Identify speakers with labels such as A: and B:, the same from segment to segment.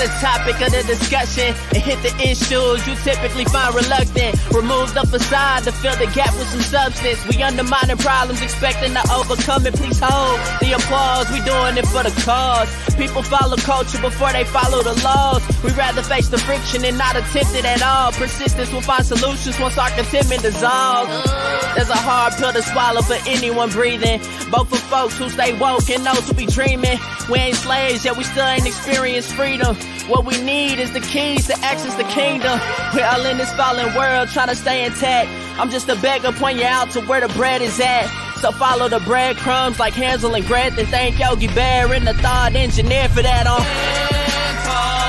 A: the topic of the discussion and hit the issues you typically find reluctant. Remove the facade to fill the gap with some substance. We undermining problems, expecting to overcome it. Please hold the applause. We doing it for the cause. People follow culture before they follow the laws. We rather face the friction and not attempt it at all. Persistence will find solutions once our contentment dissolves. There's a hard pill to swallow for anyone breathing. Both for folks who stay woke and those who be dreaming. We ain't slaves, yet we still ain't experienced freedom. What we need is the keys to access the kingdom. We're all in this fallen world trying to stay intact. I'm just a beggar pointing you out to where the bread is at. So follow the breadcrumbs like Hansel and Gretel. Thank Yogi Bear and the thought engineer for that uh. on.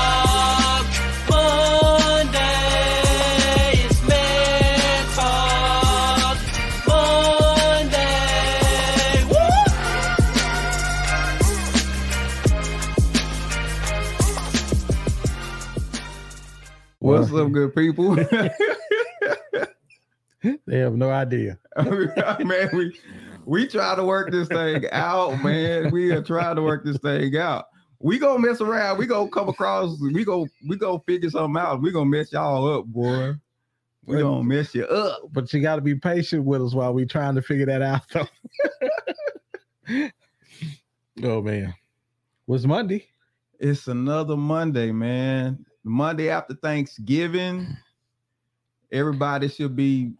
B: What's uh-huh. up, good people?
C: They have no idea.
B: man, we we try to work this thing out, man. We are trying to work this thing out. We gonna mess around. We gonna come across. We go. We gonna figure something out. We gonna mess y'all up, boy. We gonna mess you up.
C: But you got to be patient with us while we trying to figure that out. Though. oh man, was Monday?
B: It's another Monday, man. Monday after Thanksgiving. Everybody should be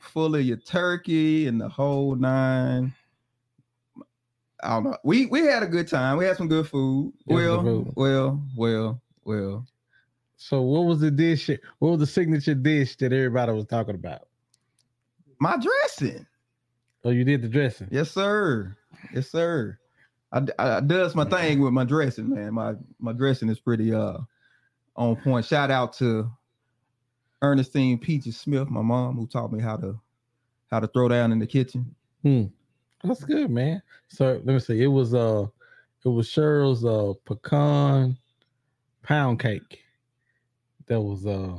B: full of your turkey and the whole nine. I don't know. We we had a good time. We had some good food. Well,
C: food.
B: well, well, well.
C: So what was the dish? What was the signature dish that everybody was talking about?
B: My dressing.
C: Oh, you did the dressing.
B: Yes, sir. Yes, sir. I does my thing with my dressing, man. My my dressing is pretty uh on point. Shout out to Ernestine Peaches Smith, my mom, who taught me how to how to throw down in the kitchen.
C: Hmm. That's good, man. So let me see. It was uh, it was Cheryl's uh pecan pound cake. That was uh.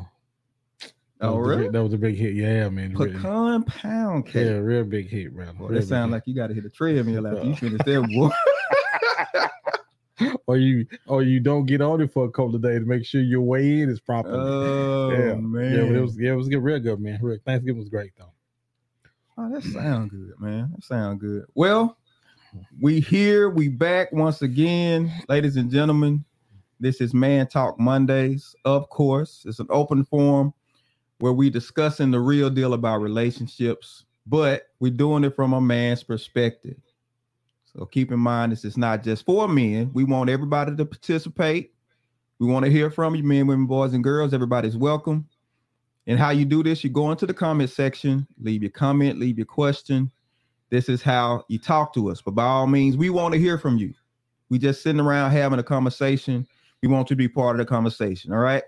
C: that
B: Oh,
C: was a
B: really?
C: big- that was a big hit. Yeah, man. really.
B: Pecan pound cake.
C: Yeah, real big hit, bro. Real
B: that
C: big
B: sound
C: hit.
B: like you got to hit a treadmill after you finish that, boy.
C: or you or you don't get on it for a couple of days to make sure your way in is proper.
B: oh
C: yeah,
B: man,
C: yeah, but it was yeah, it was good, real good, man. Real, Thanksgiving was great though.
B: Oh, that sound good, man. That sound good. Well, we here, we back once again, ladies and gentlemen. This is Man Talk Mondays. Of course, it's an open forum where we discussing the real deal about relationships, but we're doing it from a man's perspective. So keep in mind, this is not just for men. We want everybody to participate. We want to hear from you, men, women, boys, and girls. Everybody's welcome. And how you do this, you go into the comment section, leave your comment, leave your question. This is how you talk to us. But by all means, we want to hear from you. We just sitting around having a conversation. We want to be part of the conversation. All right.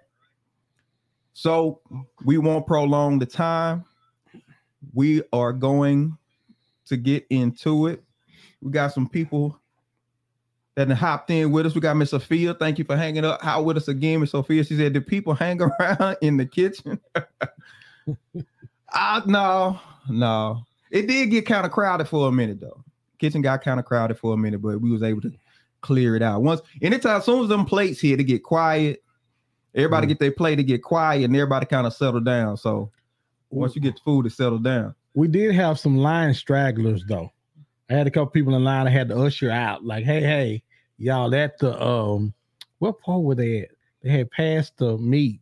B: So we won't prolong the time. We are going to get into it. We got some people that hopped in with us. We got Miss Sophia. Thank you for hanging up out with us again, Miss Sophia. She said, "Do people hang around in the kitchen?" uh, no, no. It did get kind of crowded for a minute though. Kitchen got kind of crowded for a minute, but we was able to clear it out. Once anytime, as soon as them plates here to get quiet. Everybody
C: Mm.
B: get their plate to get quiet, and everybody kind of settle down. So once you get the food to settle down,
C: We did have some line stragglers though. I had a couple people in line. I had to usher out, like, hey, hey, y'all at the um, what part were they at? They had passed the meat,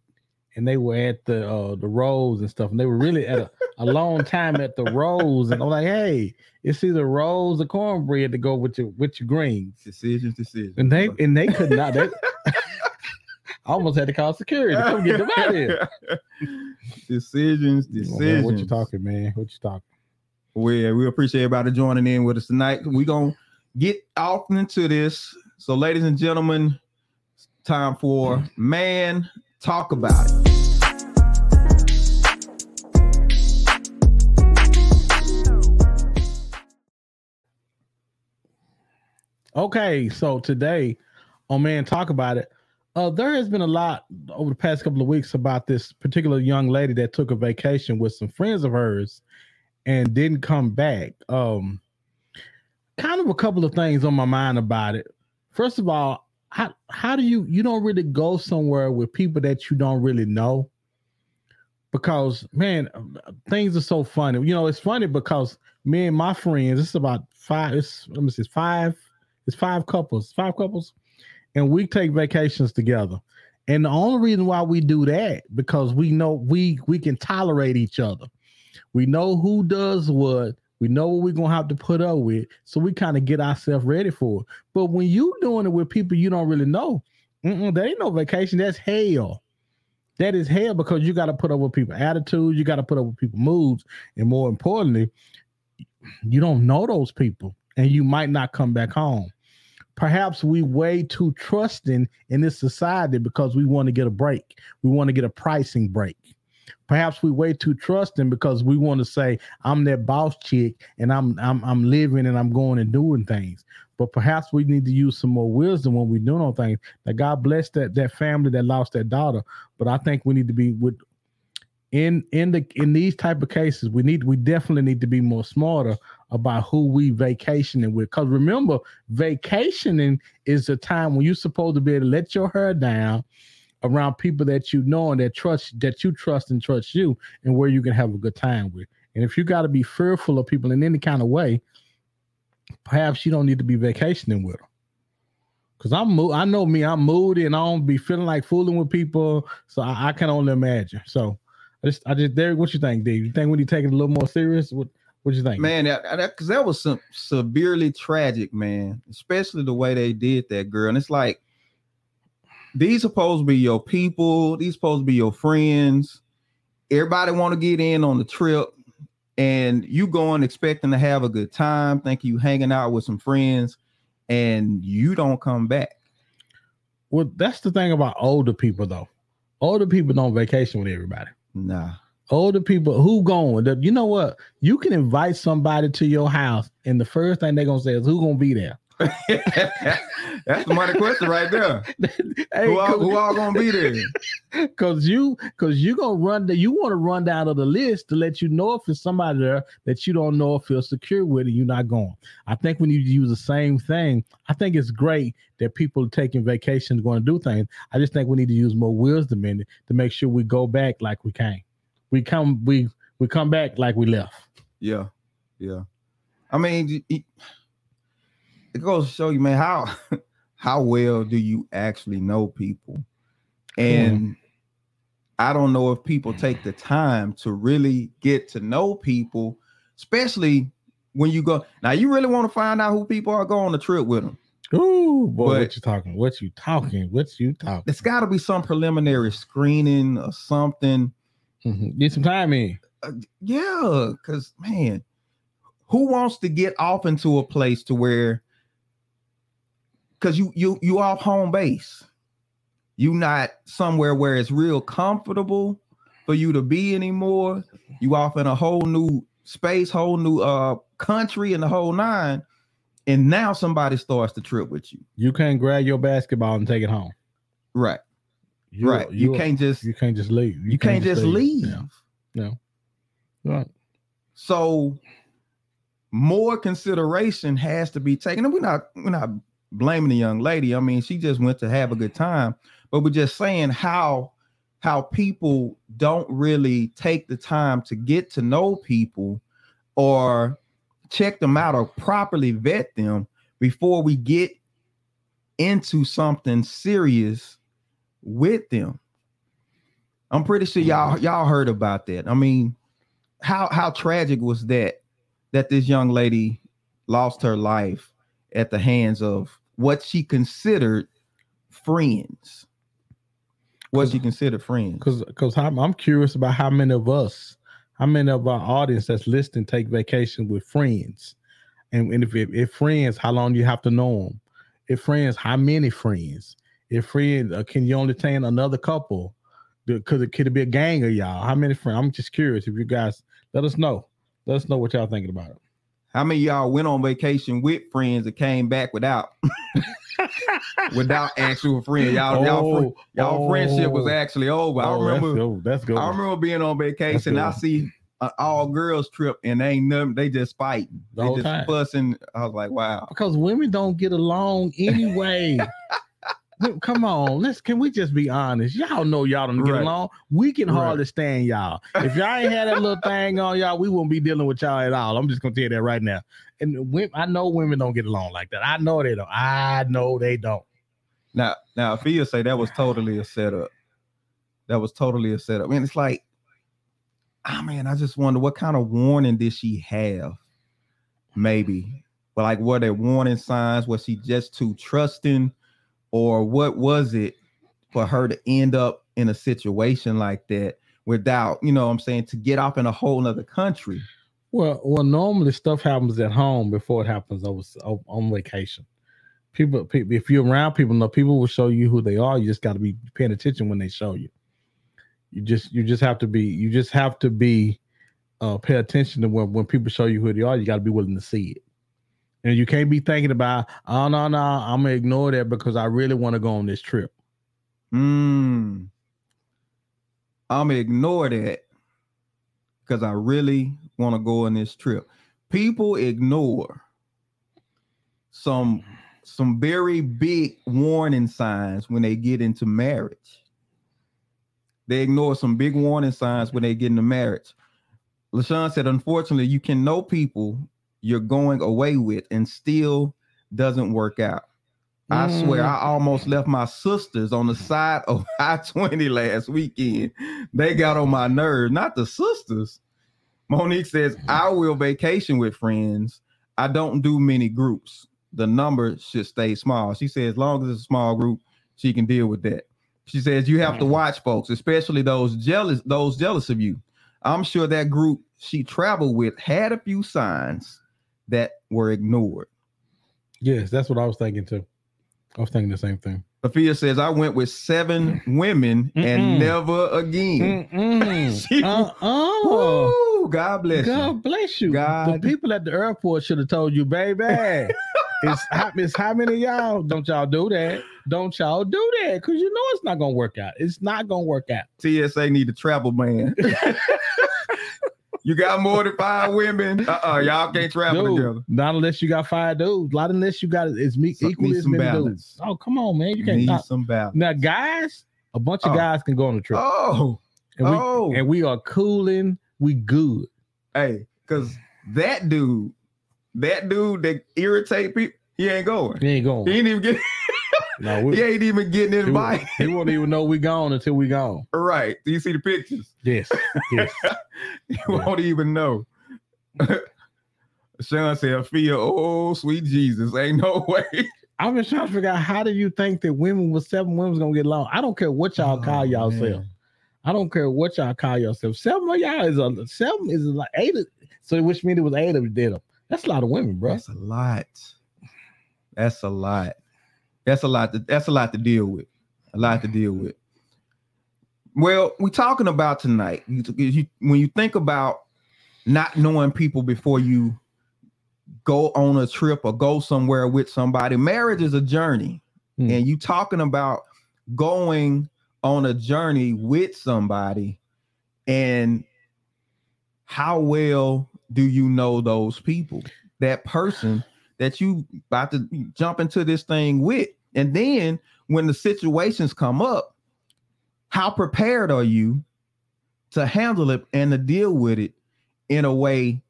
C: and they were at the uh the rolls and stuff, and they were really at a, a long time at the rolls. And I'm like, hey, it's either rolls or cornbread to go with your with your greens.
B: decisions, decisions.
C: And they and they could not. They, I almost had to call security. To come get them out of here.
B: decisions, decisions.
C: man, what you talking, man? What you talking?
B: We we appreciate everybody joining in with us tonight. We're gonna get off into this. So, ladies and gentlemen, time for man talk about it.
C: Okay, so today on Man Talk About It, uh, there has been a lot over the past couple of weeks about this particular young lady that took a vacation with some friends of hers and didn't come back. Um, kind of a couple of things on my mind about it. First of all, how how do you you don't really go somewhere with people that you don't really know? Because man, things are so funny. You know, it's funny because me and my friends, it's about five, it's let me see, five, it's five couples, five couples, and we take vacations together. And the only reason why we do that because we know we we can tolerate each other. We know who does what. We know what we're gonna have to put up with, so we kind of get ourselves ready for it. But when you doing it with people you don't really know, that ain't no vacation. That's hell. That is hell because you got to put up with people attitudes. You got to put up with people moods, and more importantly, you don't know those people, and you might not come back home perhaps we way too trusting in this society because we want to get a break. We want to get a pricing break. Perhaps we way too trusting because we want to say I'm that boss chick and I'm I'm I'm living and I'm going and doing things. But perhaps we need to use some more wisdom when we're doing things. That God bless that that family that lost their daughter. But I think we need to be with in in the in these type of cases we need we definitely need to be more smarter about who we vacationing with because remember vacationing is the time when you're supposed to be able to let your hair down around people that you know and that trust that you trust and trust you and where you can have a good time with and if you got to be fearful of people in any kind of way perhaps you don't need to be vacationing with them Cause I'm mo- I know me, I'm moody and I don't be feeling like fooling with people. So I, I can only imagine. So I just, I just, Derek, what you think, Dave? You think when you take it a little more serious? What, what you think,
B: man? That because that, that, was some severely tragic, man. Especially the way they did that girl, and it's like these supposed to be your people. These supposed to be your friends. Everybody want to get in on the trip, and you going expecting to have a good time, think you hanging out with some friends, and you don't come back.
C: Well, that's the thing about older people, though. Older people don't vacation with everybody.
B: Nah.
C: Older people who going? You know what? You can invite somebody to your house, and the first thing they're gonna say is who gonna be there.
B: That's the money question right there. hey, who, all, who all gonna be there?
C: Cause you, cause you gonna run the, you want to run down of the list to let you know if it's somebody there that you don't know if feel secure with, and you're not going. I think when you use the same thing. I think it's great that people taking vacations going to do things. I just think we need to use more wisdom in it to make sure we go back like we came. We come, we we come back like we left.
B: Yeah, yeah. I mean. It, it goes to show you, man, how how well do you actually know people? And mm. I don't know if people take the time to really get to know people, especially when you go. Now, you really want to find out who people are going on the trip with them.
C: Ooh, boy, but what you talking? What you talking? What you talking?
B: It's got to be some preliminary screening or something.
C: Mm-hmm. Get some time in.
B: Uh, yeah, because man, who wants to get off into a place to where because you you you off home base. You not somewhere where it's real comfortable for you to be anymore. You off in a whole new space, whole new uh country, and the whole nine. And now somebody starts to trip with you.
C: You can't grab your basketball and take it home.
B: Right. You're, right. You can't just
C: you can't just leave.
B: You, you can't, can't, just leave.
C: leave. Yeah. Right.
B: So more consideration has to be taken. And we're not we're not blaming the young lady. I mean, she just went to have a good time, but we're just saying how how people don't really take the time to get to know people or check them out or properly vet them before we get into something serious with them. I'm pretty sure y'all mm-hmm. y'all heard about that. I mean, how how tragic was that that this young lady lost her life at the hands of what she considered friends. What she considered friends.
C: Because because I'm, curious about how many of us, how many of our audience that's listening take vacation with friends, and, and if, if if friends, how long do you have to know them? If friends, how many friends? If friends, uh, can you only take another couple? Could it could it be a gang of y'all? How many friends? I'm just curious if you guys let us know. Let us know what y'all thinking about it.
B: How many y'all went on vacation with friends and came back without without actual friends? Y'all, oh, y'all, y'all oh, friendship was oh. actually over. Oh, I remember
C: that's good. that's good.
B: I remember being on vacation. I see an all girls trip and they ain't nothing. They just fighting. The they just time. fussing. I was like, wow.
C: Because women don't get along anyway. Come on, let's can we just be honest? Y'all know y'all don't get
B: Right.
C: along. We can
B: Right.
C: hardly stand y'all. If y'all ain't had that little thing on y'all, we won't be dealing with y'all at all. I'm just gonna tell you that right now. And women, I know women don't get along like that. I know they don't. I know they don't.
B: Now, now, Fia say that was totally a setup. That was totally a setup. And it's like, ah, I mean, I just wonder what kind of warning did she have? Maybe, but like, were there warning signs? Was she just too trusting, or what was it for her to end up in a situation like that without, you know, I'm saying, to get off in a whole nother country?
C: Well, well, normally stuff happens at home before it happens over, on vacation. People, people, if you're around people, know people will show you who they are. You just got to be paying attention when they show you. You just, you just have to be, you just have to be, uh, pay attention to when when people show you who they are. You got to be willing to see it, and you can't be thinking about, oh no, no, I'm gonna ignore that because I really want to go on this trip.
B: Mm. I'm gonna ignore that because I really want to go on this trip. People ignore some some very big warning signs when they get into marriage. They ignore some big warning signs when they get into marriage. LaShawn said, unfortunately, you can know people you're going away with and still doesn't work out. I swear,
C: Mm.
B: I almost left my sisters on the side of I 20 last weekend. They got on my nerves, not the sisters. Monique says, I will vacation with friends. I don't do many groups. The number should stay small. She says, as long as it's a small group, she can deal with that. She says, you have to watch folks, especially those jealous, those jealous of you. I'm sure that group she traveled with had a few signs that were ignored.
C: Yes, that's what I was thinking too. I was thinking the same thing.
B: Sophia says, I went with seven women and
C: Mm-mm.
B: never again. She-
C: uh-uh.
B: Woo, God bless you.
C: God bless you.
B: God-
C: The people at the airport should have told you, baby. it's how it's how many of y'all don't y'all do that? Don't y'all do that? Because you know it's not gonna work out. It's not gonna work out.
B: TSA need a travel man. you got more than five women. Uh-uh, y'all can't travel
C: Dude,
B: together.
C: not unless you got five dudes. Not unless you got it's me
B: So-
C: equally as
B: some
C: many
B: balance.
C: dudes. Oh, come on, man. You can't
B: Need
C: not,
B: some balance.
C: now guys, a bunch of
B: Oh.
C: guys can go on the trip.
B: Oh,
C: and we
B: oh,
C: and we are cooling, we good.
B: hey, because that dude, that dude that irritate people, he ain't going.
C: He ain't going.
B: He ain't even get.
C: No, we,
B: he ain't even getting
C: he,
B: invited.
C: he won't even know we gone until we gone.
B: right? Do you see the pictures?
C: Yes, yes.
B: You won't even know. Sean said, "Feel, oh sweet Jesus, ain't no way."
C: I've been trying to figure out how do you think that women with seven women's gonna get along? I don't care what y'all oh, call
B: Oh,
C: y'all self. I don't care what y'all call yourself. Seven of y'all is a seven is like eight. Of, so which means it was eight of you did them. That's a lot of women, bro.
B: That's a lot. That's a lot. That's a lot. To, that's a lot to deal with. A lot to deal with. Well, we're talking about tonight. You, you, when you think about not knowing people before you go on a trip or go somewhere with somebody, marriage is a journey,
C: Hmm.
B: and you talking about going on a journey with somebody, and how well do you know those people? That person that you about to jump into this thing with. And then when the situations come up, how prepared are you to handle it and to deal with it in a way,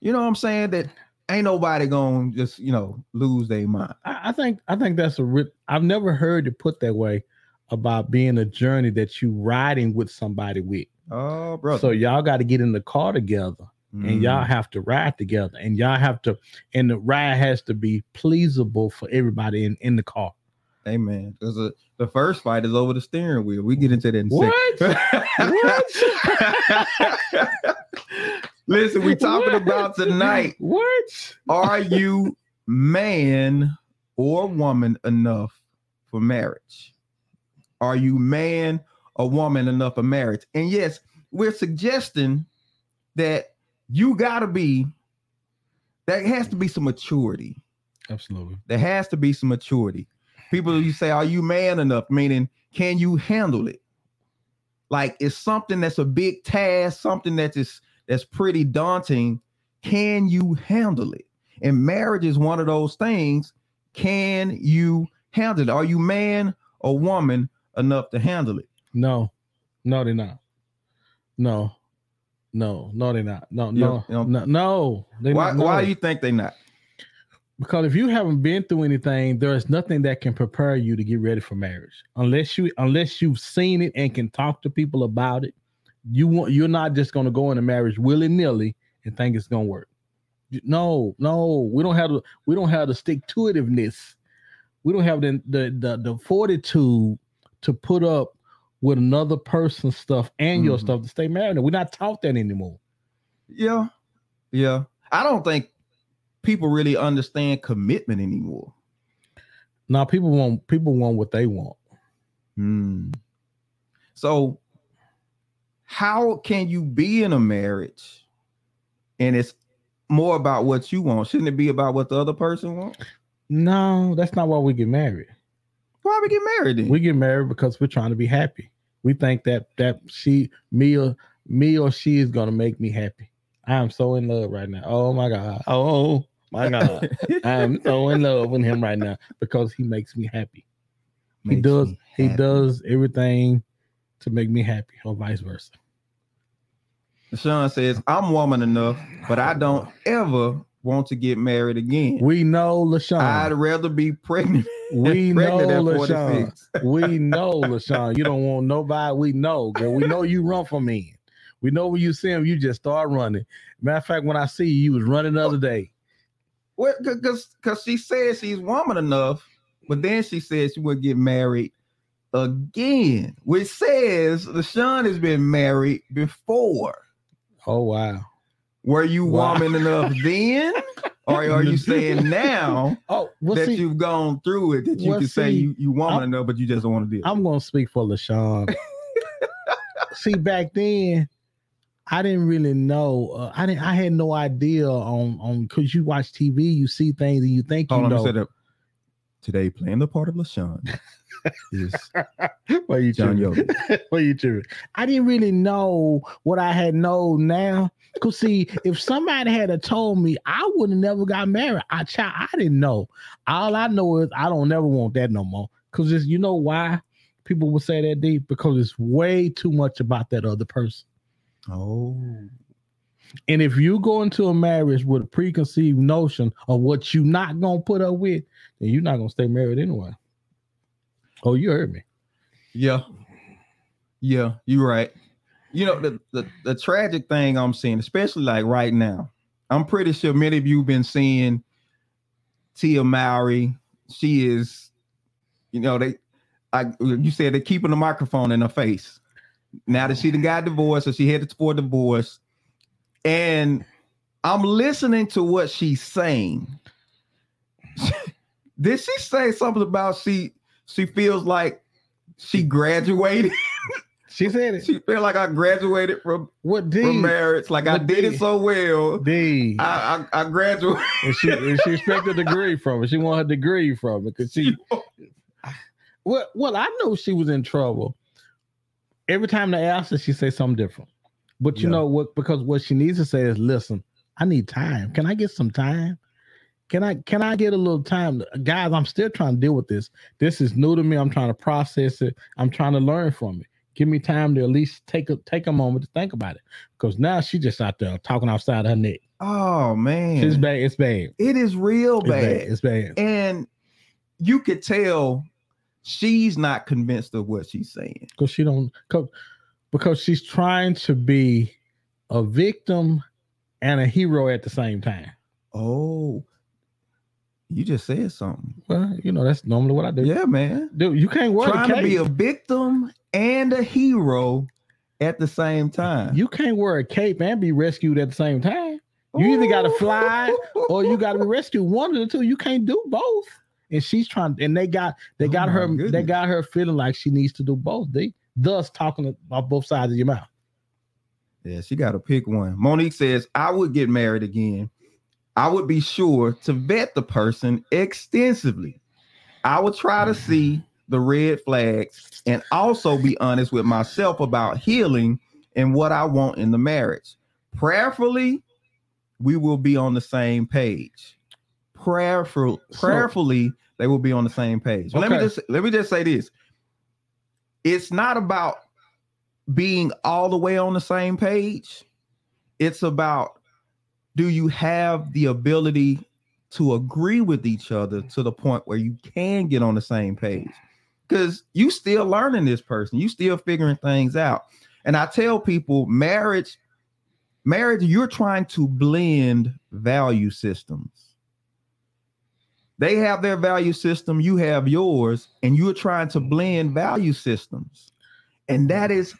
B: you know what I'm saying? That ain't nobody gonna just, you know, lose their mind.
C: I, I think I think that's a re- I've never heard it put that way about being a journey that you riding with somebody with.
B: Oh, bro.
C: So y'all got to get in the car together and y'all
B: Mm.
C: have to ride together and y'all have to and the ride has to be pleasable for everybody in, in the car.
B: Amen. Because the, the first fight is over the steering wheel. We get into that in a second. Listen, we talking
C: What?
B: about tonight.
C: What?
B: Are you man or woman enough for marriage? Are you man or woman enough for marriage? And yes, we're suggesting that you gotta be, there has to be some maturity.
C: Absolutely.
B: There has to be some maturity. People, you say, are you man enough? Meaning, can you handle it? Like, it's something that's a big task, something that is that's pretty daunting. Can you handle it? And marriage is one of those things. Can you handle it? Are you man or woman enough to handle it?
C: No, no, they're not. No, no, no, they're not. No, no,
B: don't- you don't-
C: no, no.
B: Why
C: not, no.
B: why do you think they're not?
C: because if you haven't been through anything, there is nothing that can prepare you to get ready for marriage. Unless you unless you've seen it and can talk to people about it, you want you're not just gonna go into marriage willy-nilly and think it's gonna work. No, no, we don't have the we don't have the stick to itiveness. We don't have the the the, the fortitude to put up with another person's stuff and your
B: Mhm.
C: stuff to stay married. And we're not taught that anymore.
B: Yeah. Yeah. I don't think people really understand commitment anymore.
C: Now people want people want what they want.
B: Hmm. So, how can you be in a marriage and it's more about what you want? Shouldn't it be about what the other person wants?
C: No, that's not why we get married.
B: Why we get married then?
C: We get married because we're trying to be happy. We think that that she, me or me or she is gonna make me happy. I am so in love right now. Oh my god. Oh my god. I am so in love with him right now because he makes me happy. He does.
B: me
C: He does everything to make me happy, or vice versa.
B: Sean says, I'm woman enough, but I don't ever want to get married again.
C: We know LaShawn.
B: I'd rather be pregnant.
C: We know
B: pregnant at
C: LaShawn. We know LaShawn. You don't want nobody. We know, girl. We know you run from men. We know when you see him, you just start running. Matter of fact, when I see you, you was running the other day.
B: Well, because because she says she's woman enough, but then she says she would get married again, which says LaShawn has been married before.
C: Oh wow.
B: Were you
C: Wow.
B: woman enough then? Or are you saying now
C: Oh, well,
B: that
C: see,
B: you've gone through it that you
C: well,
B: can say you, you woman
C: I'm-
B: enough, but you just don't want to deal?
C: I'm gonna speak for LaShawn. see, back then, I didn't really know. Uh, I didn't. I had no idea on on because you watch TV, you see things, and you think
B: Hold
C: you
B: on,
C: know.
B: set up. Today, playing the part of LaShawn
C: Why you
B: John
C: tripping? Why you tripping? I didn't really know what I had known now. Cause see, if somebody had told me, I would have never got married. I child, I didn't know. All I know is I don't never want that no more. Cause it's you know why people would say that deep because it's way too much about that other person.
B: Oh,
C: And if you go into a marriage with a preconceived notion of what you're not gonna put up with, then you're not gonna stay married anyway. Oh, you heard me.
B: yeah, yeah, you're right. You know the, the the tragic thing I'm seeing, especially like right now, I'm pretty sure many of you have been seeing Tia Mowry. She is, you know, they, I you said they're keeping the microphone in her face. Now that she done got divorced, so she headed for divorce, and I'm listening to what she's saying. Did she say something about she she feels like she graduated?
C: She said it.
B: she feel like I graduated from
C: What
B: from
C: did
B: marriage. Like I did
C: did?
B: it so well.
C: D?
B: I I, I graduated.
C: and she and she expected a degree from it. She wanted a degree from it because she. Well, well, I know she was in trouble. Every time they asked her, she say something different. But you
B: Yeah.
C: know what? Because what she needs to say is, "Listen, I need time. Can I get some time? Can I can I get a little time, guys? I'm still trying to deal with this. This is new to me. I'm trying to process it. I'm trying to learn from it. Give me time to at least take a take a moment to think about it. Because now she just out there talking outside her neck.
B: Oh man,
C: It's bad. It's bad.
B: it is real
C: It's
B: bad.
C: bad. It's bad.
B: and you could tell she's not convinced of what she's saying.
C: because she don't cause, because she's trying to be a victim and a hero at the same time.
B: Oh, you just said something.
C: Well, you know that's normally what I do.
B: Yeah, man.
C: Dude, you can't wear
B: Trying
C: a
B: to be a victim and a hero at the same time.
C: you can't wear a cape and be rescued at the same time. You either gotta fly or you got to be rescued. One of the two. You can't do both. And she's trying. And they got they
B: Oh
C: got her. They got her feeling like she needs to do both. They thus talking about both sides of your mouth.
B: Yeah, she got to pick one. Monique says, I would get married again. I would be sure to vet the person extensively. I would try to mm-hmm. see the red flags and also be honest with myself about healing and what I want in the marriage. Prayerfully, we will be on the same page. Prayerful, prayerfully, they will be on the same page. But Let me just let me just say this. It's not about being all the way on the same page. It's about do you have the ability to agree with each other to the point where you can get on the same page? Because you still learning this person, you still figuring things out. And I tell people, marriage, marriage, you're trying to blend value systems. They have their value system, you have yours, and you're trying to blend value systems. And that is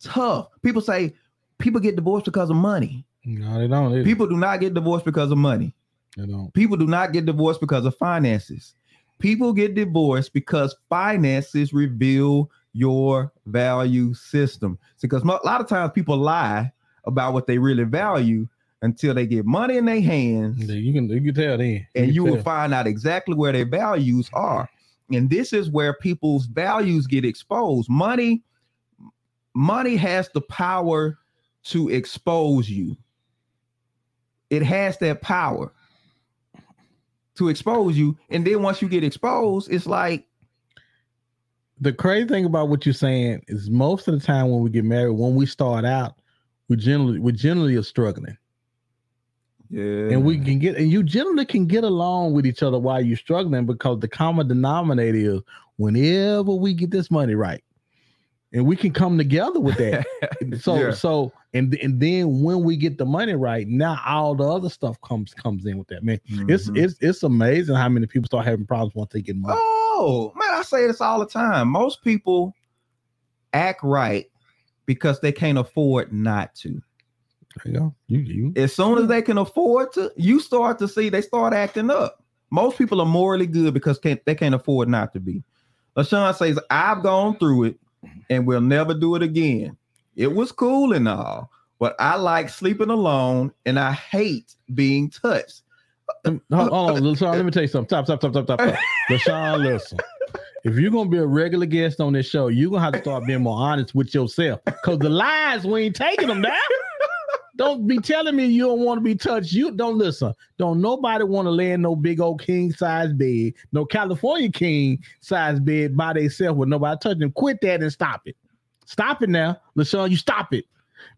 B: tough. People say people get divorced because of money.
C: No, they don't. They,
B: People do not get divorced because of money.
C: they don't.
B: People do not get divorced because of finances. People get divorced because finances reveal your value system. Because a lot of times people lie about what they really value until they get money in their hands
C: You can you can tell then.
B: and
C: can
B: you will find out exactly where their values are. And this is where people's values get exposed. Money, money has the power to expose you. It has that power to expose you. And then once you get exposed, it's like,
C: the crazy thing about what you're saying is most of the time when we get married, when we start out, we generally we generally are struggling.
B: yeah,
C: And we can get and you generally can get along with each other while you're struggling because the common denominator is whenever we get this money right. And we can come together with that. So
B: Yeah.
C: so and and then when we get the money right, now all the other stuff comes comes in with that. Man, it's
B: Mhm.
C: it's it's amazing how many people start having problems once they get money.
B: Oh man, I say this all the time. Most people act right because they can't afford not to.
C: There you go. You you
B: As soon as they can afford to, you start to see they start acting up. Most people are morally good because can't, they can't afford not to be. LaShawn says, I've gone through it and we'll never do it again. It was cool and all, but I like sleeping alone and I hate being touched.
C: Hold on, LaShawn, let me tell you something. Stop, stop, stop, stop, stop. stop. LaShawn, listen. If you're gonna be a regular guest on this show, you're gonna have to start being more honest with yourself. Cause the lies, we ain't taking them down. Don't be telling me you don't want to be touched. You don't listen. Don't nobody want to lay in no big old king size bed, no California king size bed by themselves with nobody touching them. Quit that and stop it. Stop it now, LaShawn. You stop it.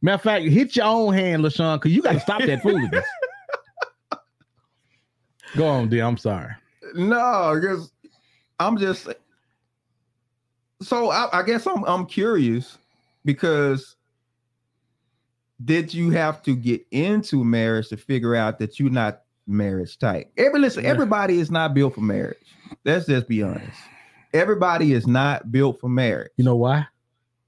C: Matter of fact, hit your own hand, LaShawn, because you got to stop that foolishness. Go on, dear. I'm sorry.
B: No, because I'm just so I, I guess I'm I'm curious because did you have to get into marriage to figure out that you're not marriage type? Every listen, everybody is not built for marriage. Let's just be honest. Everybody is not built for marriage.
C: You know why?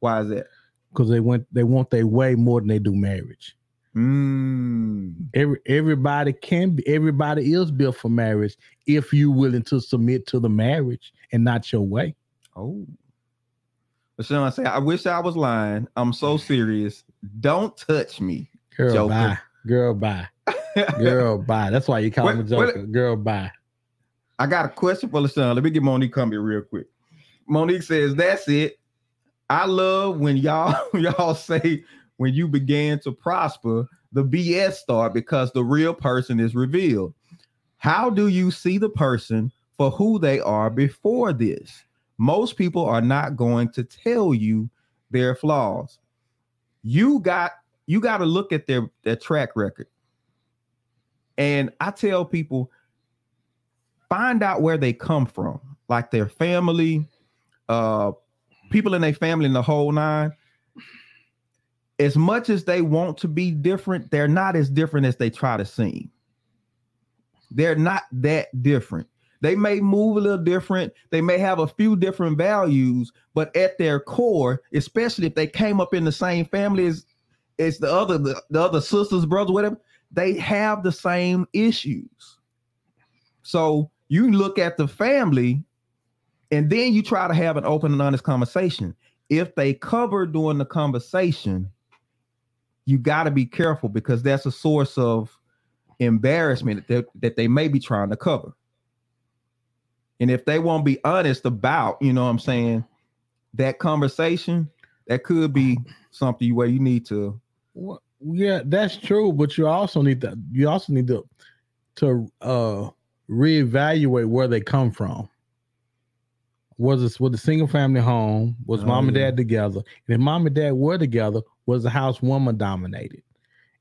B: Why is that?
C: Because they went they want their way more than they do marriage.
B: Mm,
C: Every everybody can be everybody is built for marriage if you're willing to submit to the marriage and not your way.
B: oh. LaShawn say, I wish I was lying. I'm so serious. Don't touch me.
C: Girl,
B: Joker.
C: bye. Girl, bye. Girl, bye. That's why you call me
B: wait.
C: Joker. Girl, bye.
B: I got a question for LaShawn. Let me get Monique come here real quick. Monique says, That's it. I love when y'all y'all say when you began to prosper, the BS start because the real person is revealed. How do you see the person for who they are before this? Most people are not going to tell you their flaws. You got you got to look at their their track record. And I tell people find out where they come from, like their family, uh, people in their family in the whole nine. As much as they want to be different, they're not as different as they try to seem. They're not that different. They may move a little different. They may have a few different values, but at their core, especially if they came up in the same family as, as the other the, the other sisters, brothers, whatever, they have the same issues. So you look at the family and then you try to have an open and honest conversation. If they cover during the conversation, you got to be careful because that's a source of embarrassment that, that they may be trying to cover. And if they won't be honest about, you know what I'm saying, that conversation, that could be something where you need to
C: Well, yeah, that's true, but you also need to you also need to to uh reevaluate where they come from. Was it was a single family home? Was
B: Oh,
C: mom and
B: yeah.
C: dad together? And if mom and dad were together, was the house woman dominated?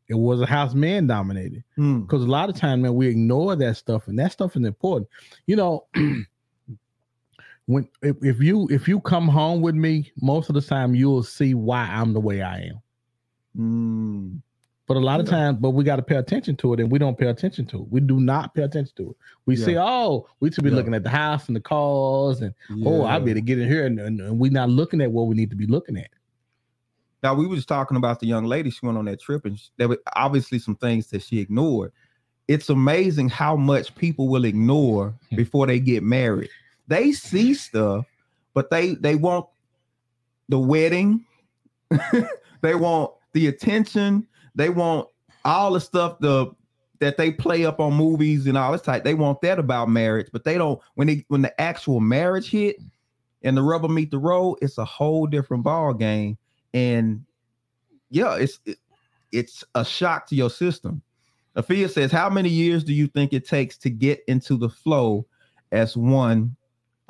C: It was a house man dominated.
B: Hmm.
C: Because a lot of times, man, we ignore that stuff, and that stuff is important. You know, when if, if you if you come home with me, most of the time you'll see why I'm the way I am.
B: Hmm.
C: But a lot of times, but we got to pay attention to it, and we don't pay attention to it. We do not pay attention to it. We
B: Yeah.
C: say, "Oh, we should be
B: Yeah.
C: looking at the house and the cars, and oh, I better get in here," and, and, and we're not looking at what we need to be looking at.
B: Now we were just talking about the young lady. She went on that trip, and sh- there were obviously some things that she ignored. It's amazing how much people will ignore
C: Hmm.
B: before they get married. They see stuff, but they they want the wedding. they want the attention. They want all the stuff the that they play up on movies and all this type. They want that about marriage, but they don't when they when the actual marriage hit and the rubber meet the road. It's a whole different ball game and yeah, it's it- it's a shock to your system. Afia says, "How many years do you think it takes to get into the flow as one?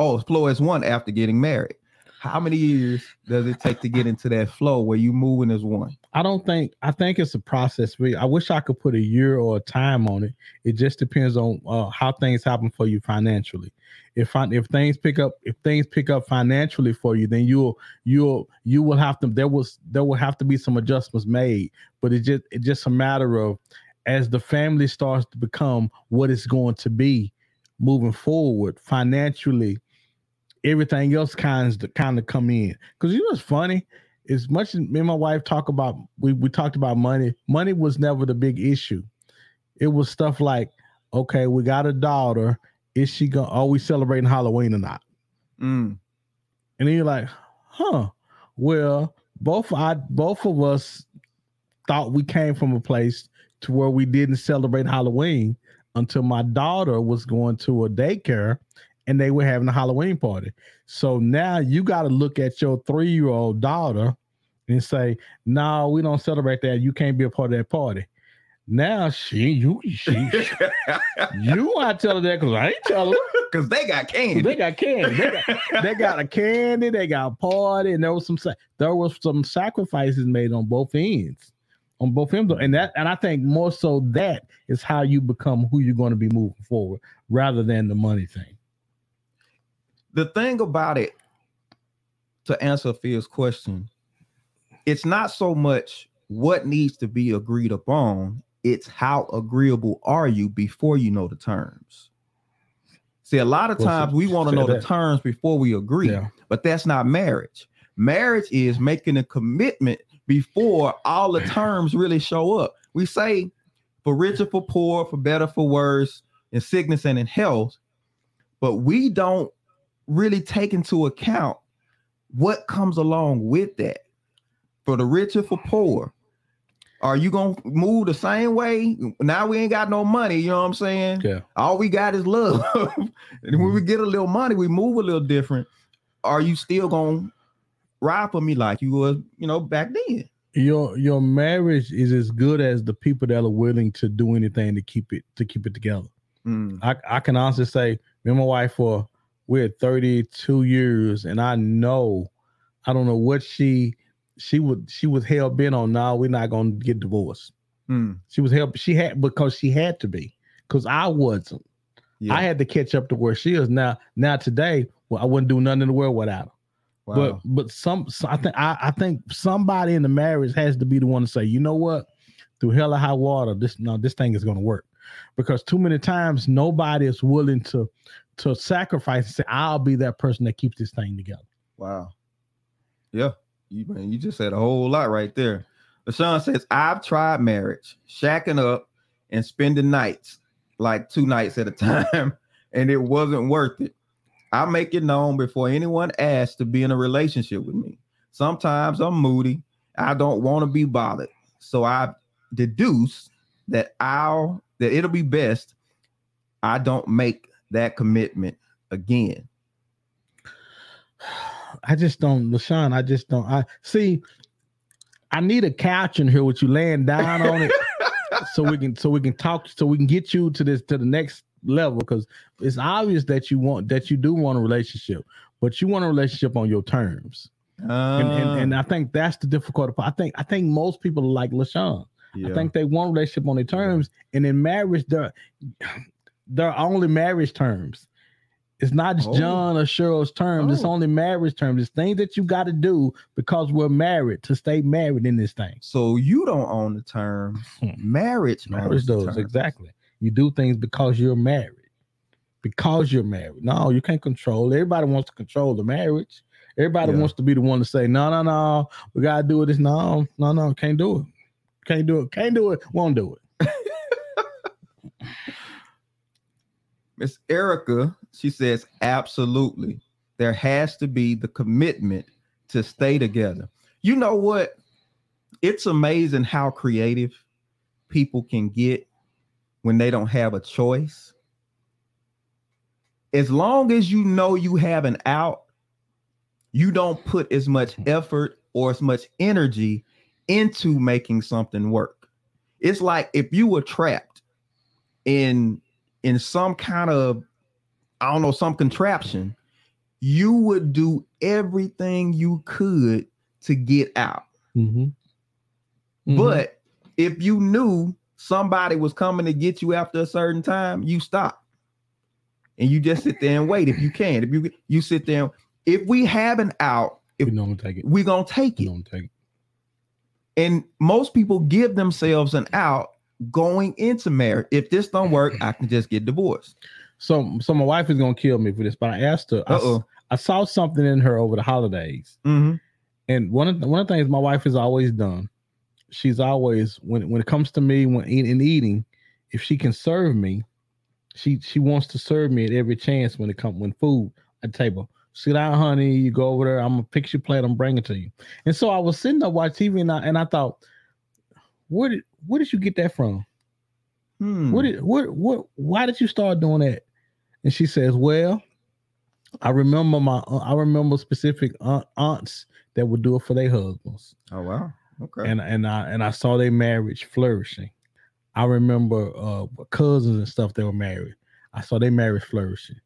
B: Oh, flow as one after getting married. How many years does it take to get into that flow where you moving as one?
C: I don't think I think it's a process. I wish I could put a year or a time on it. It just depends on uh, how things happen for you financially. If fin- if things pick up if things pick up financially for you, then you'll you'll you will have to there was there will have to be some adjustments made. But it just it's just a matter of as the family starts to become what it's going to be moving forward financially everything else kinds to kind of come in. Because you know what's funny? As much as me and my wife talk about we, we talked about money money was never the big issue. It was stuff like okay we got a daughter. Is she going are we celebrating halloween or not?
B: Mm,
C: and then you're like huh well both i both of us thought we came from a place to where we didn't celebrate halloween until my daughter was going to a daycare and they were having a halloween party so now you got to look at your three-year-old daughter and say no we don't celebrate that you can't be a part of that party now she you she you want to tell her that because i ain't telling her
B: Cause they got candy.
C: they got candy. They got, they got a candy. They got a party, and there was some there was some sacrifices made on both ends, on both ends, and that and I think more so that is how you become who you're going to be moving forward, rather than the money thing.
B: The thing about it, to answer Phil's question, it's not so much what needs to be agreed upon, it's how agreeable are you before you know the terms. See, a lot of times we want to know the terms before we agree,
C: Yeah,
B: but that's not marriage. Marriage is making a commitment before all the terms really show up. We say for richer, for poor, for better, for worse, in sickness and in health, but we don't really take into account what comes along with that. For the richer, for poor. Are you gonna move the same way? Now we ain't got no money, you know what I'm saying?
C: yeah.
B: All we got is love. and when we get a little money, we move a little different. Are you still gonna ride for me like you was, you know, back then?
C: Your your marriage is as good as the people that are willing to do anything to keep it to keep it together.
B: Mm,
C: I, I can honestly say, me and my wife for we're 32 years, and I know, I don't know what she she would she was hell bent on. Now we're not gonna get divorced.
B: mm,
C: She was hell she had because she had to be because I wasn't.
B: yeah.
C: I had to catch up to where she is now. Now today, well, I wouldn't do nothing in the world without her.
B: wow.
C: But but some, so I think I, I think somebody in the marriage has to be the one to say, you know what, through hell or high water, this no, this thing is gonna work. Because too many times nobody is willing to to sacrifice and say, I'll be that person that keeps this thing together.
B: Wow. Yeah, you man, you just said a whole lot right there. LaShawn says, I've tried marriage, shacking up and spending nights, like two nights at a time, and it wasn't worth it. I make it known before anyone asks to be in a relationship with me. Sometimes I'm moody. I don't want to be bothered. So I deduce that I'll that it'll be best I don't make that commitment again.
C: I just don't, LaShawn, I just don't. I see. I need a couch in here with you laying down on it, so we can so we can talk, so we can get you to this to the next level because it's obvious that you want that you do want a relationship, but you want a relationship on your terms. and, and,
B: Uh,
C: and I think that's the difficult part. I think I think most people like LaShawn.
B: yeah.
C: I think they want a relationship on their terms, and in marriage, they're they're only marriage terms. It's not
B: Oh.
C: John or Cheryl's terms. It's
B: Oh.
C: only marriage terms. It's things that you got to do because we're married to stay married in this thing.
B: so you don't own the terms.
C: Hmm.
B: Marriage,
C: Marriage does
B: terms.
C: exactly. You do things because you're married. Because you're married. No, you can't control. Everybody wants to control the marriage. Everybody
B: Yeah.
C: wants to be the one to say, no, no, no, we gotta do it. this. No, no, no, can't do it. Can't do it. Can't do it. Won't do it.
B: Miss Erica, she says, absolutely. There has to be the commitment to stay together. You know what? It's amazing how creative people can get when they don't have a choice. As long as you know you have an out, you don't put as much effort or as much energy into making something work. It's like if you were trapped in in some kind of I don't know some contraption, you would do everything you could to get out.
C: Mm-hmm. Mhm.
B: But if you knew somebody was coming to get you after a certain time, you stop. And you just sit there and wait if you can. If you you sit there, if we have an out, if
C: we don't take it.
B: we're gonna take
C: We don't take it.
B: And most people give themselves an out going into marriage. If this don't work, I can just get divorced.
C: So, so my wife is gonna kill me for this, but I asked her. I. I saw something in her over the holidays,
B: hmm
C: and one of the, one of the things my wife has always done, she's always when when it comes to me when eating and eating, if she can serve me, she she wants to serve me at every chance when it comes when food at the table. Sit down, honey. You go over there. I'm gonna fix your plate. I'm bringing it to you. And so I was sitting there watching TV, and I and I thought, where did where did you get that from?
B: Hmm.
C: What did what what why did you start doing that? And she says, Well, I remember my I remember specific aunt, aunts that would do it for their husbands.
B: Oh wow. Okay.
C: And and I and I saw their marriage flourishing. I remember uh cousins and stuff that were married. I saw their marriage flourishing.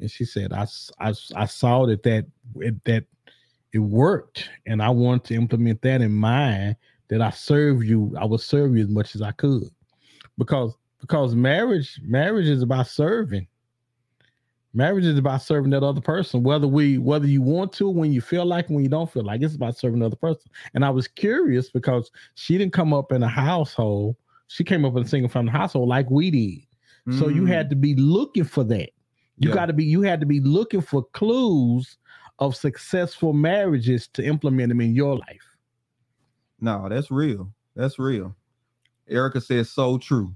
C: And she said, I, I, I saw that that it, that it worked, and I wanted to implement that in mine. That I serve you, I will serve you as much as I could, because because marriage marriage is about serving. Marriage is about serving that other person, whether we whether you want to, when you feel like, when you don't feel like. It's about serving the other person. And I was curious because she didn't come up in a household. She came up in a single family household like we did. So you
B: Mm.
C: had to be looking for that. You
B: Yeah.
C: got to be you had to be looking for clues of successful marriages to implement them in your life.
B: No, that's real. That's real. Erica says so true.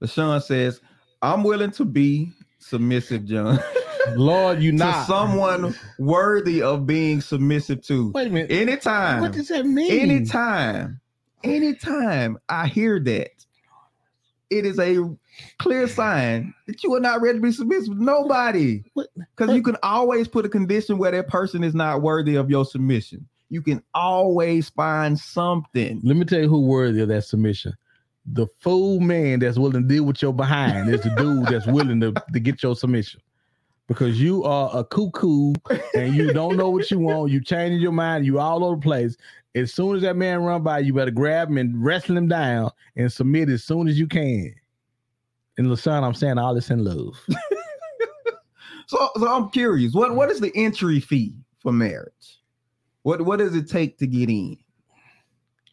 B: LaShawn says, I'm willing to be submissive, John,
C: Lord, you not
B: someone worthy of being submissive to.
C: Wait a minute.
B: Anytime.
C: what does that mean?
B: anytime, anytime I hear that, it is a clear sign that you are not ready to be submissive nobody. Because you can always put a condition where that person is not worthy of your submission. You can always find something.
C: Let me tell you who worthy of that submission. The fool man that's willing to deal with your behind is the dude that's willing to, to get your submission. Because you are a cuckoo and you don't know what you want. You changing your mind. You all over the place. As soon as that man run by, you better grab him and wrestle him down and submit as soon as you can. And LaShawn, I'm saying all this in love.
B: So, so I'm curious. What what is the entry fee for marriage? What what does it take to get in?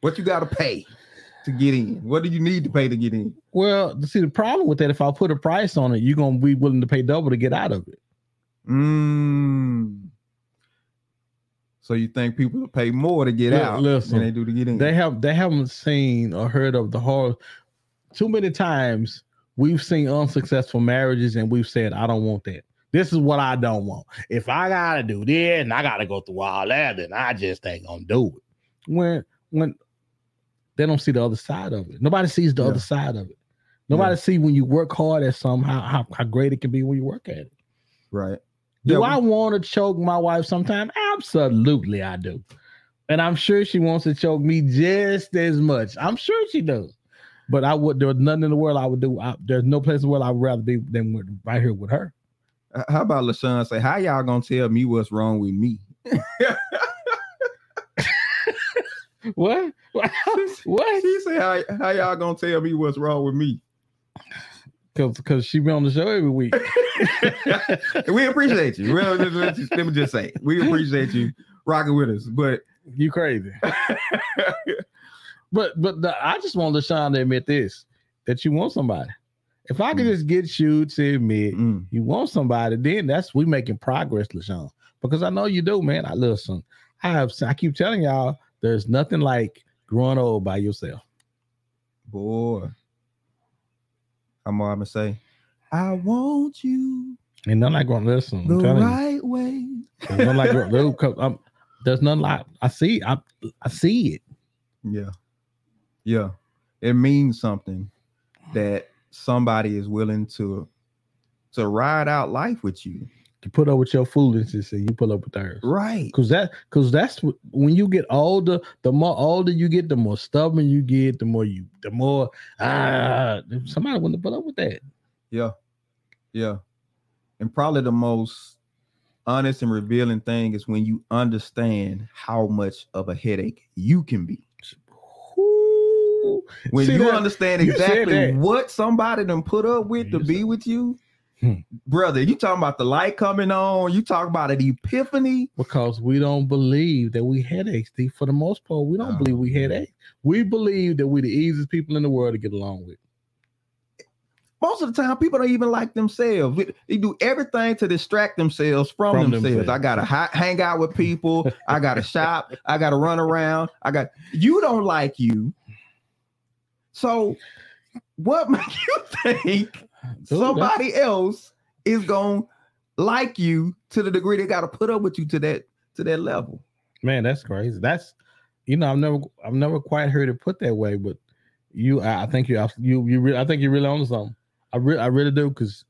B: What you got to pay to get in? What do you need to pay to get in?
C: Well, see, the problem with that, if I put a price on it, you're gonna be willing to pay double to get out of it.
B: Mm. So you think people will pay more to get out
C: listen,
B: than they do to get in?
C: They have they haven't seen or heard of the horror. Too many times we've seen unsuccessful marriages and we've said, I don't want that. This is what I don't want. If I gotta do this and I gotta go through all that, then I just ain't gonna do it. When when they don't see the other side of it. Nobody sees the
B: Yeah.
C: other side of it. Nobody
B: Yeah.
C: see when you work hard at something how, how how great it can be when you work at it.
B: right.
C: Do
B: Yeah,
C: I want to choke my wife sometime? Absolutely, I do. And I'm sure she wants to choke me just as much. I'm sure she does. but I would. There's nothing in the world I would do. I, there's no place in the world I'd rather be than with, right here with her.
B: H- How about LaShawn say, how y'all gonna tell me what's wrong with me?
C: What? what?
B: She said, how, how y'all gonna tell me what's wrong with me?
C: Because because she be on the show every week.
B: we appreciate you. Well, let me just- let me just say, we appreciate you rocking with us. But
C: you crazy. But but the, I just want LaShawn to admit this: that you want somebody. If I could
B: Mm.
C: just get you to admit
B: mm,
C: you want somebody, then that's we making progress, LaShawn. Because I know you do, man. I listen. I have I keep telling y'all there's nothing like growing old by yourself.
B: boy, I'm all I'm gonna say, I want you
C: And nothing like growing listen.
B: the
C: telling you.
B: right way.
C: There's nothing like growing- I'm- there's nothing like I see I I see it.
B: Yeah. Yeah. It means something that somebody is willing to to ride out life with you.
C: You put up with your foolishness and you put up with theirs.
B: Right.
C: Cause that, cause that's wh- when you get older. The more older you get, the more stubborn you get. The more you, the more ah, somebody wouldn't put up with that.
B: Yeah. Yeah. And probably the most honest and revealing thing is when you understand how much of a headache you can be.
C: Ooh.
B: When
C: See
B: you
C: that?
B: understand exactly
C: that.
B: what somebody done put up with to be
C: said-
B: with you,
C: Hmm.
B: brother, you talking about the light coming on, you talk about an epiphany.
C: because we don't believe that we headaches. See, For the most part, we don't
B: Oh,
C: believe we
B: man.
C: headaches. We believe that we're the easiest people in the world to get along with.
B: most of the time people don't even like themselves they do everything to distract themselves from,
C: From
B: themselves.
C: themselves.
B: i gotta hi- hang out with people i gotta shop i gotta run around i got you don't like you so what makes you think
C: Dude, that's-
B: somebody else is gonna like you to the degree they gotta put up with you to that to that level
C: Man, that's crazy. That's you know, I've never I've never quite heard it put that way, but you I I think you you you really I think you're really on something. I really I really do because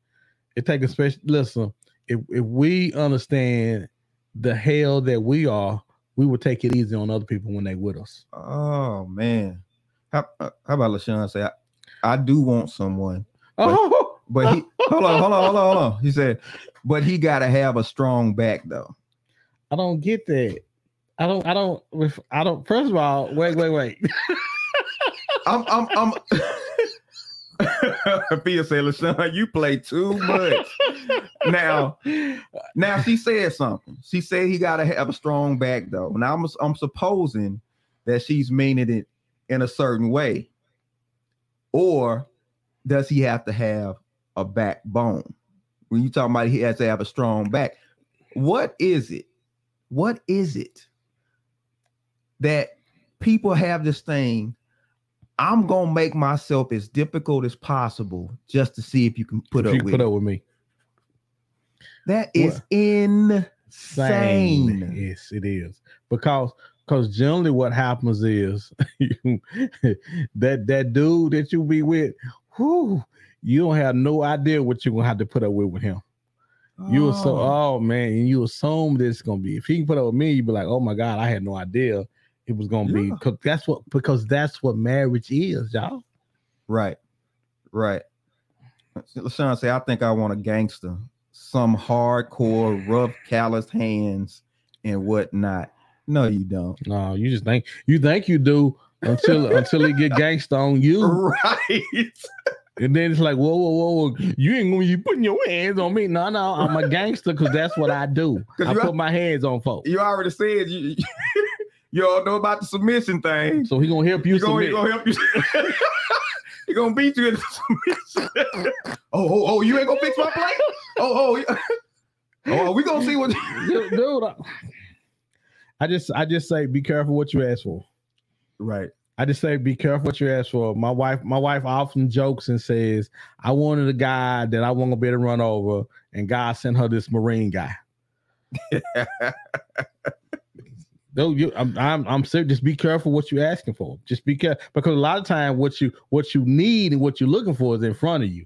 C: it takes a special listen, if if we understand the hell that we are, we will take it easy on other people when they with us.
B: oh man how, uh, how about LaShawn say I, I do want someone
C: Oh
B: But he hold on, hold on, hold on, hold on. He said, but he gotta have a strong back though.
C: I don't get that. I don't I don't I don't first of all, wait, wait, wait.
B: I'm I'm I'm Peter said, LaShawn, you play too much. Now, now she said something. She said he gotta have a strong back though. Now I'm I'm supposing that she's meaning it in a certain way. Or does he have to have a backbone? When you talk about he has to have a strong back, what is it? What is it that people have this thing? I'm gonna make myself as difficult as possible just to see if you can put
C: If
B: up with
C: put up with me.
B: That is
C: What?
B: insane.
C: Yes, it is. Because because generally what happens is you, that that dude that you be with, whoo, you don't have no idea what you're gonna have to put up with with him. You were so
B: Oh,
C: oh man, and you assume this is gonna be if he can put up with me, you'd be like, oh my god, I had no idea it was gonna be because that's what because that's what marriage is, y'all.
B: right, right. LaShawn say, I think I want a gangster, some hardcore, rough, calloused hands and whatnot. No, you don't.
C: No, you just think you think you do until until he get gangsta on you.
B: Right.
C: And then it's like, whoa, whoa, whoa, whoa. You ain't gonna be putting your hands on me. No, no, I'm a gangster because that's what I do. I put my hands on folks.
B: You already said you you all know about the submission thing.
C: So he gonna help you
B: He's gonna, he gonna help you. he gonna beat you in the submission. oh, oh, oh, you ain't gonna fix my plate? Oh, oh, oh, we gonna see what
C: Dude, dude, I- I just I just say be careful what you ask for.
B: Right.
C: I just say be careful what you ask for. My wife, my wife often jokes and says, I wanted a guy that I want to be able to run over, and God sent her this Marine guy. No, you, I'm, I'm, I'm serious. Just be careful what you're asking for. Just be careful because a lot of time what you, what you need and what you're looking for is in front of you.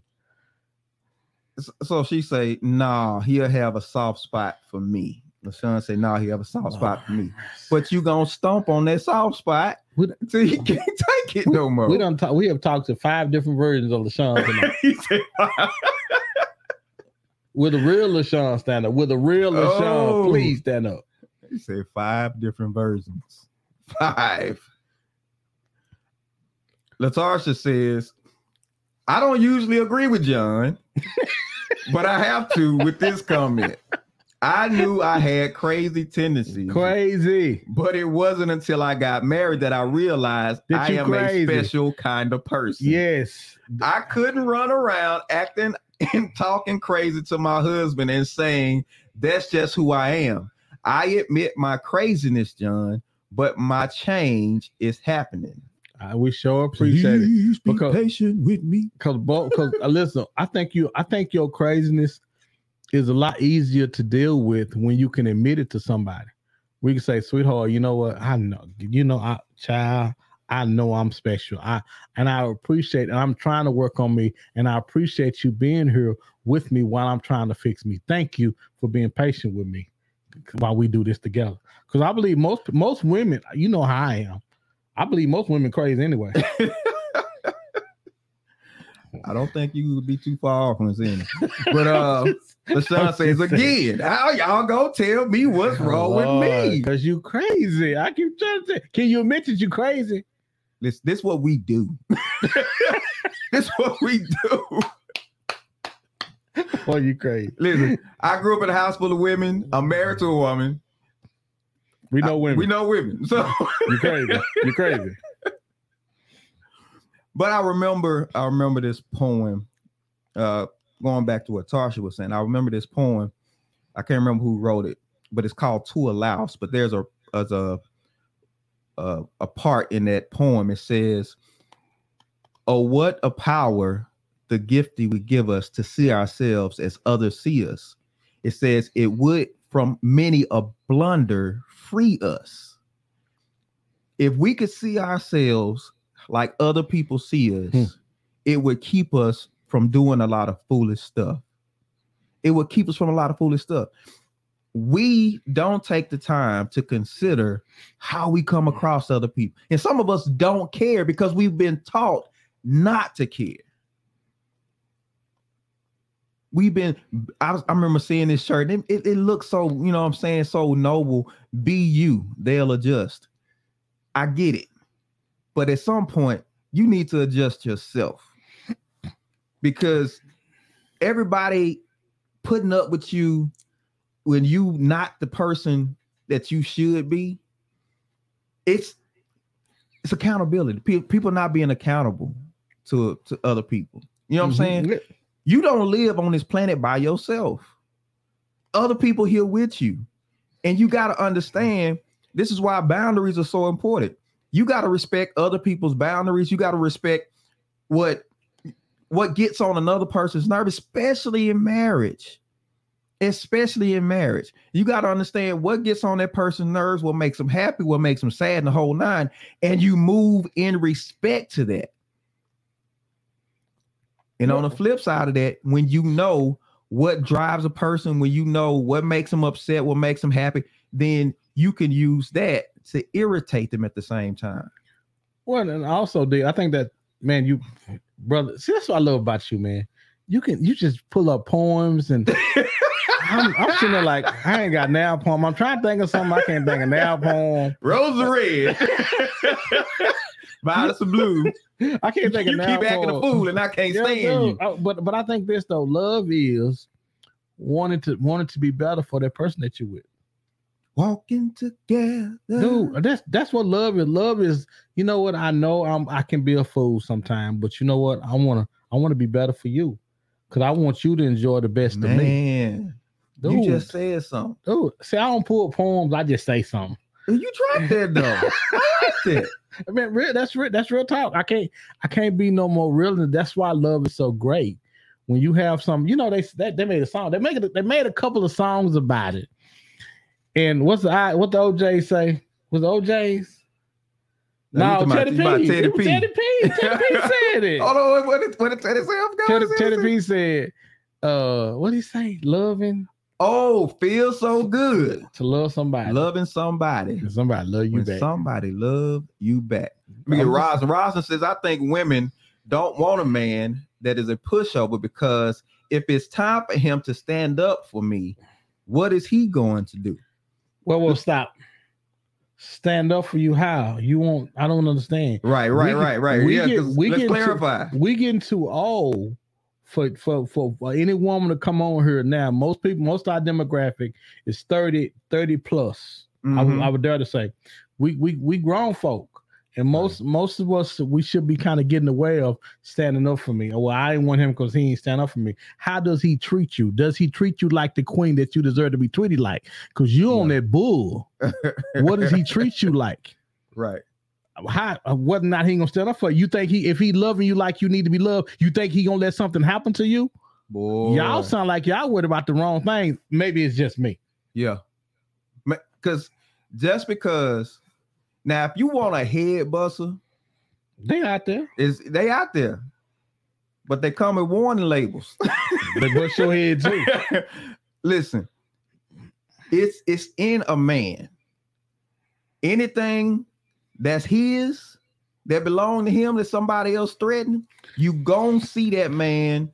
B: So she say, nah, he'll have a soft spot for me. LaShawn said, "No, he have a soft spot for me." But you gonna stomp on that soft spot
C: We-
B: until he can't take it no more.
C: We don't talk. We have talked to five different versions of LaShawn tonight.
B: He said,
C: With a real LaShawn stand up. With a real LaShawn,
B: Oh.
C: please stand up.
B: he said five different versions. Five. Latarsha says, "I don't usually agree with John, but I have to with this comment. I knew I had crazy tendencies."
C: Crazy.
B: But it wasn't until I got married that I realized
C: That
B: I am
C: crazy.
B: a special kind of person.
C: Yes.
B: I couldn't run around acting and talking crazy to my husband and saying, that's just who I am. I admit my craziness, John, but my change is happening.
C: I, we sure appreciate it.
B: Be
C: Because-
B: patient with me.
C: Cause both cause uh, listen, I think you I think your craziness is a lot easier to deal with when you can admit it to somebody. We can say, sweetheart, you know what? I know, you know, I child, I know I'm special. I and I appreciate and I'm trying to work on me, and I appreciate you being here with me while I'm trying to fix me. Thank you for being patient with me while we do this together. Because I believe most most women, you know how I am. I believe most women crazy anyway.
B: I don't think you would be too far off from saying it. But uh LaShawn says again, how y'all gonna tell me what's wrong with me?
C: Because you crazy. I keep trying to say, can you admit that you crazy?
B: This this what we do. this what we do.
C: Well, you crazy.
B: Listen, I grew up in a house full of women. I'm married to a woman.
C: We know
B: I-
C: women.
B: We know women. So
C: you crazy. You crazy.
B: But I remember I remember this poem. Uh going back to what Tarsha was saying. I remember this poem. I can't remember who wrote it, but it's called To a Louse. But there's a as a a, a part in that poem. It says, Oh, what a power the gifty would give us to see ourselves as others see us. It says it would from many a blunder free us. If we could see ourselves like other people see us,
C: Hmm.
B: it would keep us from doing a lot of foolish stuff. It would keep us from a lot of foolish stuff. We don't take the time to consider how we come across other people. And some of us don't care because we've been taught not to care. We've been, I, I remember seeing this shirt. It, it, it looks so, you know what I'm saying, so noble. Be you, they'll adjust. I get it. But at some point, you need to adjust yourself. Because everybody putting up with you when you not the person that you should be it's it's accountability. Pe- people not being accountable to to other people. You know what i'm mm-hmm.
C: saying?
B: You don't live on this planet by yourself. Other people here with you. And you got to understand this is why boundaries are so important you got to respect other people's boundaries. You got to respect what what gets on another person's nerve especially in marriage. Especially in marriage. You got to understand what gets on that person's nerves what makes them happy what makes them sad and the whole nine and you move in respect to that. And on the flip side of that when you know what drives a person when you know what makes them upset what makes them happy then you can use that to irritate them at the same time
C: Well, and also, dude, I think that man, you brother. See, that's what I love about you, man. You can you just pull up poems and I'm, I'm sitting there like I ain't got now poem. I'm trying to think of something I can't think of now poem.
B: rose of red violets of blue
C: I can't think
B: you
C: of
B: keep
C: now
B: acting a
C: poem.
B: fool and i can't
C: Yeah,
B: stand
C: dude.
B: you
C: Oh, but but I think this though, love is wanting to wanting to be better for that person that you're with.
B: Walking together
C: Dude, that's that's what love is. Love is, you know what? I know I'm I can be a fool sometimes, but you know what? I wanna I wanna be better for you. Cause I want you to enjoy the best of me.
B: man
C: Dude,
B: you just said something
C: dude. See, I don't pull poems, I just say something.
B: you tried that though i like that
C: I mean, real, that's real, that's real talk. I can't I can't be no more real than that's why love is so great. When you have some, you know, they they, they made a song. They made it, they made a couple of songs about it. And what's the I what the OJ say? Was
B: O'Jays?
C: No, Teddy P.
B: about
C: It Teddy P. Teddy P said it.
B: Hold on, what did, what did Teddy say? I
C: Teddy, Teddy. P said, uh, what did he say? Loving.
B: Oh, feel so good.
C: To love somebody.
B: Loving somebody.
C: And somebody love you
B: when
C: back.
B: somebody love you back. Let me get
C: I'm just-
B: Rosin. Rosin says, I think women don't want a man that is a pushover because if it's time for him to stand up for me, what is he going to do?
C: Well, well, stop. Stand up for you. How you won't? I don't understand.
B: Right, right,
C: get-
B: right, right.
C: we
B: yeah,
C: get- we
B: let's
C: get
B: clarify.
C: We getting too old for, for for for any woman to come on here now. Most people, most of our demographic is 30, 30 plus. I, would,
B: Mhm.
C: I would dare to say, we we we grown folk, and most most of us we should be kind of getting away of standing up for me. Oh, well, I didn't want him because he ain't stand up for me. How does he treat you? Does he treat you like the queen that you deserve to be treated like? Because you on that bull. what does he treat you like?
B: right.
C: How uh, what not he gonna stand up for? You think he if he loving you like you need to be loved, you think he gonna let something happen to you?
B: Boy.
C: Y'all sound like y'all worried about the wrong thing. Maybe it's just me.
B: Yeah. Because just because now if you want a head buster,
C: They out there.
B: is they out there. But they come with warning labels.
C: They bust your head too.
B: Listen, it's it's in a man. Anything that's his that belong to him that somebody else threatened, you gonna see that man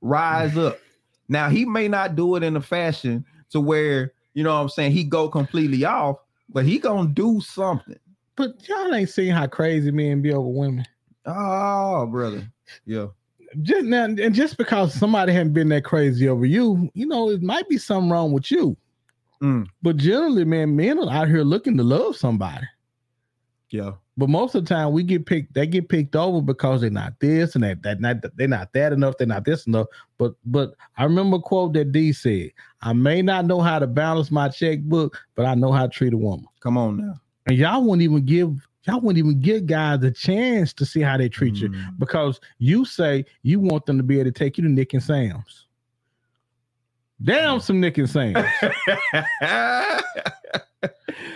B: rise up. Now he may not do it in a fashion to where you know what I'm saying he go completely off, but he gonna do something.
C: But y'all ain't seen how crazy men be over women.
B: Oh, brother. Yeah.
C: Just now, and just because somebody hadn't been that crazy over you, you know, it might be something wrong with you.
B: Mm.
C: But generally, man, men are out here looking to love somebody.
B: Yeah.
C: But most of the time, we get picked. They get picked over because they're not this and that. That not they're not that enough. They're not this enough. But but I remember a quote that D said: "I may not know how to balance my checkbook, but I know how to treat a woman."
B: Come on now.
C: And y'all wouldn't even give y'all wouldn't even give guys a chance to see how they treat you
B: Mm.
C: because you say you want them to be able to take you to Nick and Sam's. Damn, some Nick and Sam's.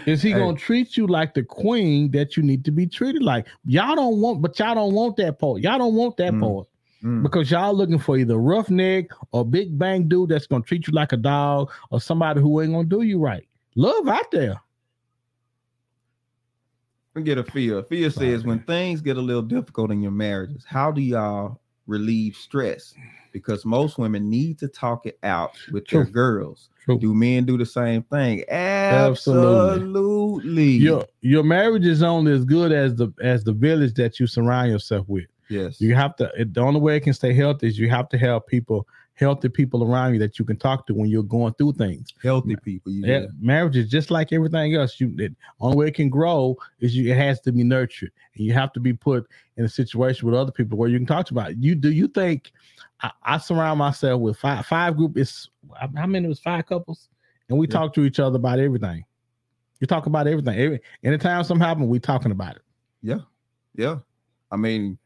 C: Is he
B: Hey.
C: gonna treat you like the queen that you need to be treated like? Y'all don't want, but y'all don't want that part. Y'all don't want that
B: Mm.
C: part
B: Mm.
C: because y'all looking for either roughneck or big bang dude that's gonna treat you like a dog or somebody who ain't gonna do you right. Love out there.
B: We get a fear. Fear says when things get a little difficult in your marriages, how do y'all relieve stress? Because most women need to talk it out with their girls.
C: True.
B: Do men do the same thing?
C: Absolutely.
B: Absolutely.
C: Your your marriage is only as good as the as the village that you surround yourself with.
B: Yes.
C: You have to. It, the only way it can stay healthy is you have to have people, healthy people around you that you can talk to when you're going through things.
B: Healthy people.
C: Yeah. marriage is just like everything else. You the only way it can grow is you it has to be nurtured, and you have to be put in a situation with other people where you can talk about. It. You do you think I, I surround myself with five five group? Is how many was five couples, and we
B: Yeah.
C: talk to each other about everything. You talk about everything. Every anytime something happens, we talking about it.
B: Yeah. Yeah. I mean,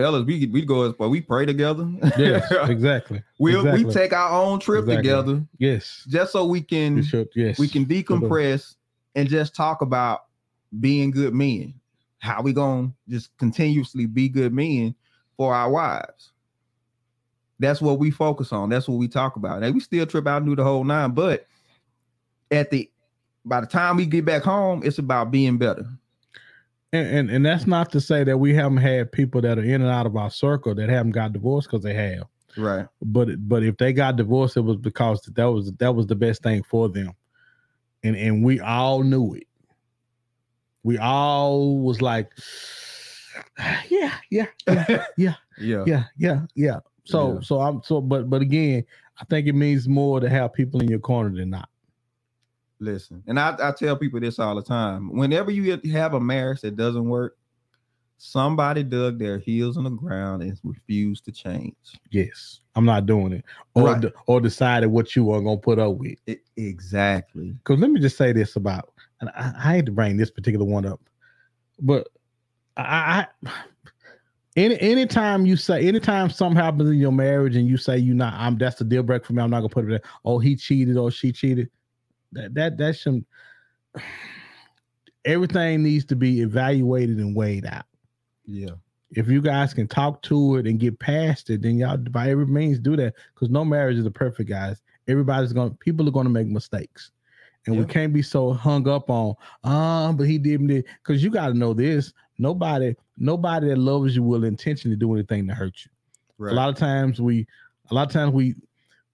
B: fellas, we we go well, we pray together.
C: Yes, exactly.
B: we
C: exactly.
B: we take our own trip
C: Exactly.
B: together
C: yes.
B: just so we can
C: We. Yes.
B: we can decompress and just talk about being good men. How we gonna just continuously be good men for our wives? That's what we focus on. That's what we talk about. And we still trip out and do the whole nine, but at the by the time we get back home, it's about being better.
C: And, and and that's not to say that we haven't had people that are in and out of our circle that haven't got divorced because they have.
B: Right.
C: But but if they got divorced, it was because that was that was the best thing for them, and and we all knew it. We all was like, yeah, yeah, yeah,
B: Yeah.
C: yeah, yeah, yeah. So
B: Yeah.
C: so I'm so but but again, I think it means more to have people in your corner than not.
B: Listen, and I, I tell people this all the time. Whenever you have a marriage that doesn't work, somebody dug their heels in the ground and refused to change.
C: Yes, I'm not doing it, or
B: Right.
C: de- or decided what you are gonna put up with.
B: It, exactly.
C: Because let me just say this about, and I, I hate to bring this particular one up, but I, I any anytime you say anytime something happens in your marriage and you say you not I'm that's the deal breaker for me, I'm not gonna put it there. Oh, he cheated or she cheated. That that that should everything needs to be evaluated and weighed out.
B: Yeah.
C: If you guys can talk to it and get past it, then y'all by every means do that. Because no marriage is a perfect, guys. Everybody's going. to People are going to make mistakes, and we can't be so hung up on. um, but he didn't. Because you got to know this. Nobody, nobody that loves you will intentionally do anything to hurt you.
B: Right.
C: A lot of times we, a lot of times we,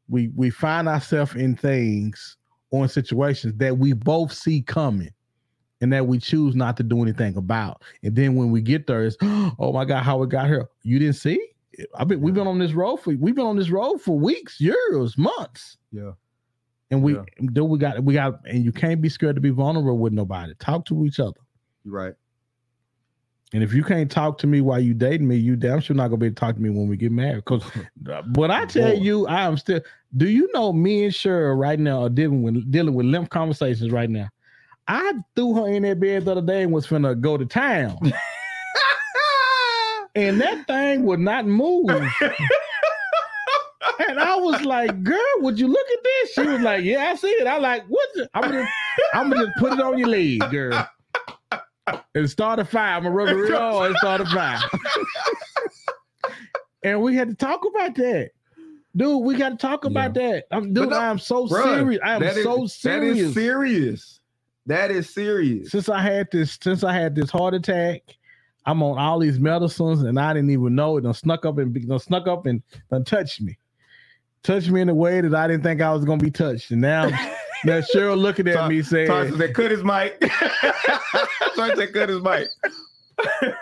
C: we we find ourselves in things or in situations that we both see coming and that we choose not to do anything about. And then when we get there, it's oh my God, how we got here. You didn't see? I've been we've been on this road for we've been on this road for weeks, years, months.
B: Yeah.
C: And we
B: Yeah.
C: do we got we got and you can't be scared to be vulnerable with nobody. Talk to each other.
B: Right.
C: And if you can't talk to me while you dating me, you damn sure not gonna be able to talk to me when we get married. Because when I tell
B: Boy.
C: you, I am still. Do you know me and Cheryl right now are dealing with dealing with limp conversations right now? I threw her in that bed the other day and was finna go to town, and that thing would not move. and I was like, "Girl, would you look at this?" She was like, "Yeah, I see it." I like, "What?" The? I'm gonna, I'm gonna just put it on your leg, girl. And start a fire. I'm gonna rub it real hard and start a fire. and we had to talk about that. Dude, we got to talk about that. I'm, dude,
B: no,
C: I am so
B: Bruh,
C: serious. I am
B: so is
C: serious.
B: That is
C: serious.
B: That is serious.
C: Since I had this, since I had this heart attack, I'm on all these medicines, and I didn't even know it. Done snuck up and done snuck up and done touched me, touched me in a way that I didn't think I was gonna be touched. And now, now Cheryl looking at me saying,
B: Tarsha said, cut his mic. Tarsha said, cut his mic.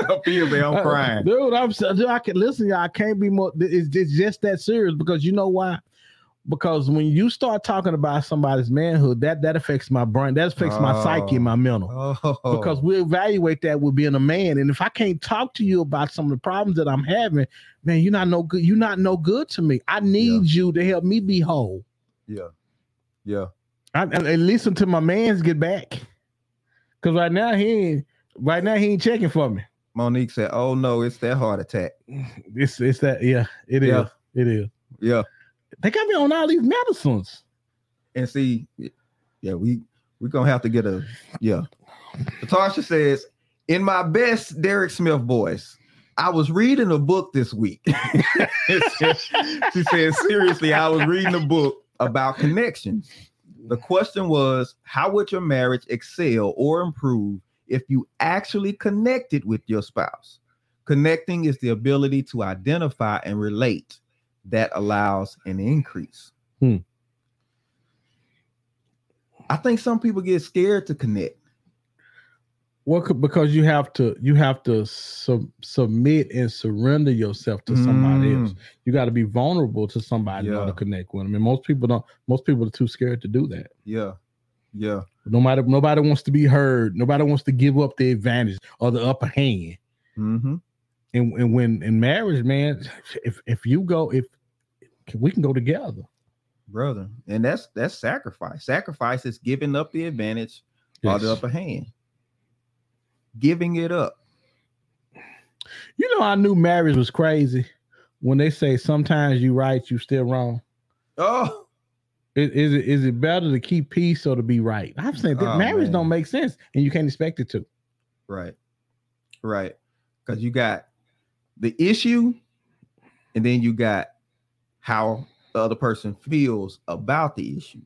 B: I feel me, I'm
C: Uh,
B: crying.
C: dude. I'm so- dude, I can listen. y'all, I can't be more. It's, it's just that serious because you know why? Because when you start talking about somebody's manhood, that that affects my brain. That affects my psyche,
B: Oh.
C: my mental.
B: Oh,
C: Because we evaluate that with being a man, and if I can't talk to you about some of the problems that I'm having, man, you're not no good. You're not no good to me. I need you to help me be whole.
B: yeah, yeah,
C: I, at at least until my man's get back. Because right now he ain't. Right now he ain't checking for me.
B: Monique said, "Oh no, it's that heart attack."
C: It's it's that yeah. It is.
B: Yeah.
C: It is.
B: Yeah,
C: They got me on all these medicines.
B: and see, yeah, we we're gonna have to get a yeah. Natasha says, "In my best Derek Smith voice, I was reading a book this week." she said, "Seriously, I was reading a book about connections. The question was, how would your marriage excel or improve if you actually connected with your spouse? Connecting is the ability to identify and relate that allows an increase.
C: Hmm.
B: I think some people get scared to connect.
C: Well, c- because you have to you have to sub, submit and surrender yourself to somebody
B: Mm.
C: else. You got to be vulnerable to somebody
B: Yeah.
C: to connect with them. And most people don't. Most people are too scared to do that.
B: Yeah. Yeah.
C: Nobody nobody wants to be heard. Nobody wants to give up the advantage or the upper hand.
B: Mm-hmm.
C: And, and when in marriage, man, if if you go if we can go together.
B: Brother. And that's that's sacrifice. Sacrifice is giving up the advantage or the upper hand. Giving it up.
C: You know, I knew marriage was crazy when they say sometimes you right, you still wrong.
B: Oh,
C: Is, is it is it better to keep peace or to be right? I'm saying that
B: Oh,
C: marriage
B: man.
C: don't make sense, and you can't expect it to.
B: right. Right. Because you got the issue, and then you got how the other person feels about the issue.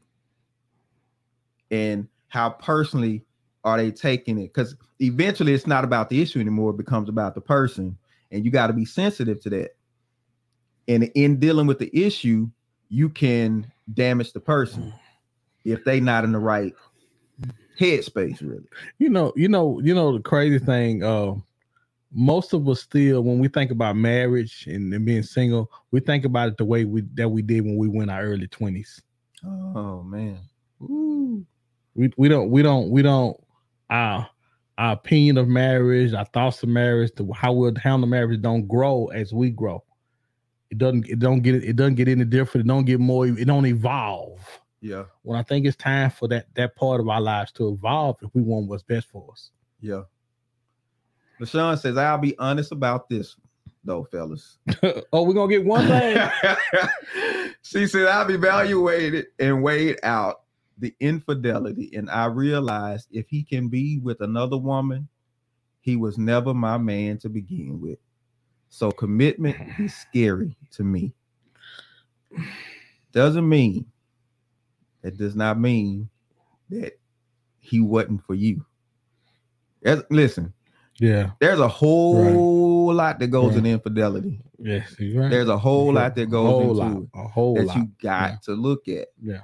B: And how personally are they taking it? Because eventually it's not about the issue anymore, it becomes about the person. And you got to be sensitive to that. And in dealing with the issue, you can damage the person if they not in the right headspace, really.
C: You know, you know, you know the crazy thing. Uh, most of us still, when we think about marriage and, and being single, we think about it the way we that we did when we were in our early twenties.
B: Oh man.
C: We we don't we don't we don't our our opinion of marriage, our thoughts of marriage, the how we'll handle marriage don't grow as we grow. It doesn't it don't get it doesn't get any different. It don't get more. It don't evolve.
B: Yeah.
C: When I think it's time for that that part of our lives to evolve if we want what's best for us.
B: Yeah. LaShawn says, I'll be honest about this, though, fellas.
C: oh, we're gonna get one thing.
B: she said, I've evaluated and weighed out the infidelity, and I realized if he can be with another woman, he was never my man to begin with. So commitment is scary to me. doesn't mean that does not mean that he wasn't for you. Listen,
C: Yeah.
B: there's a whole lot that goes in infidelity.
C: Yes. Right.
B: There's a whole lot that
C: a
B: goes
C: whole
B: into
C: lot. A whole
B: that
C: lot.
B: you got
C: Yeah.
B: to look at.
C: Yeah.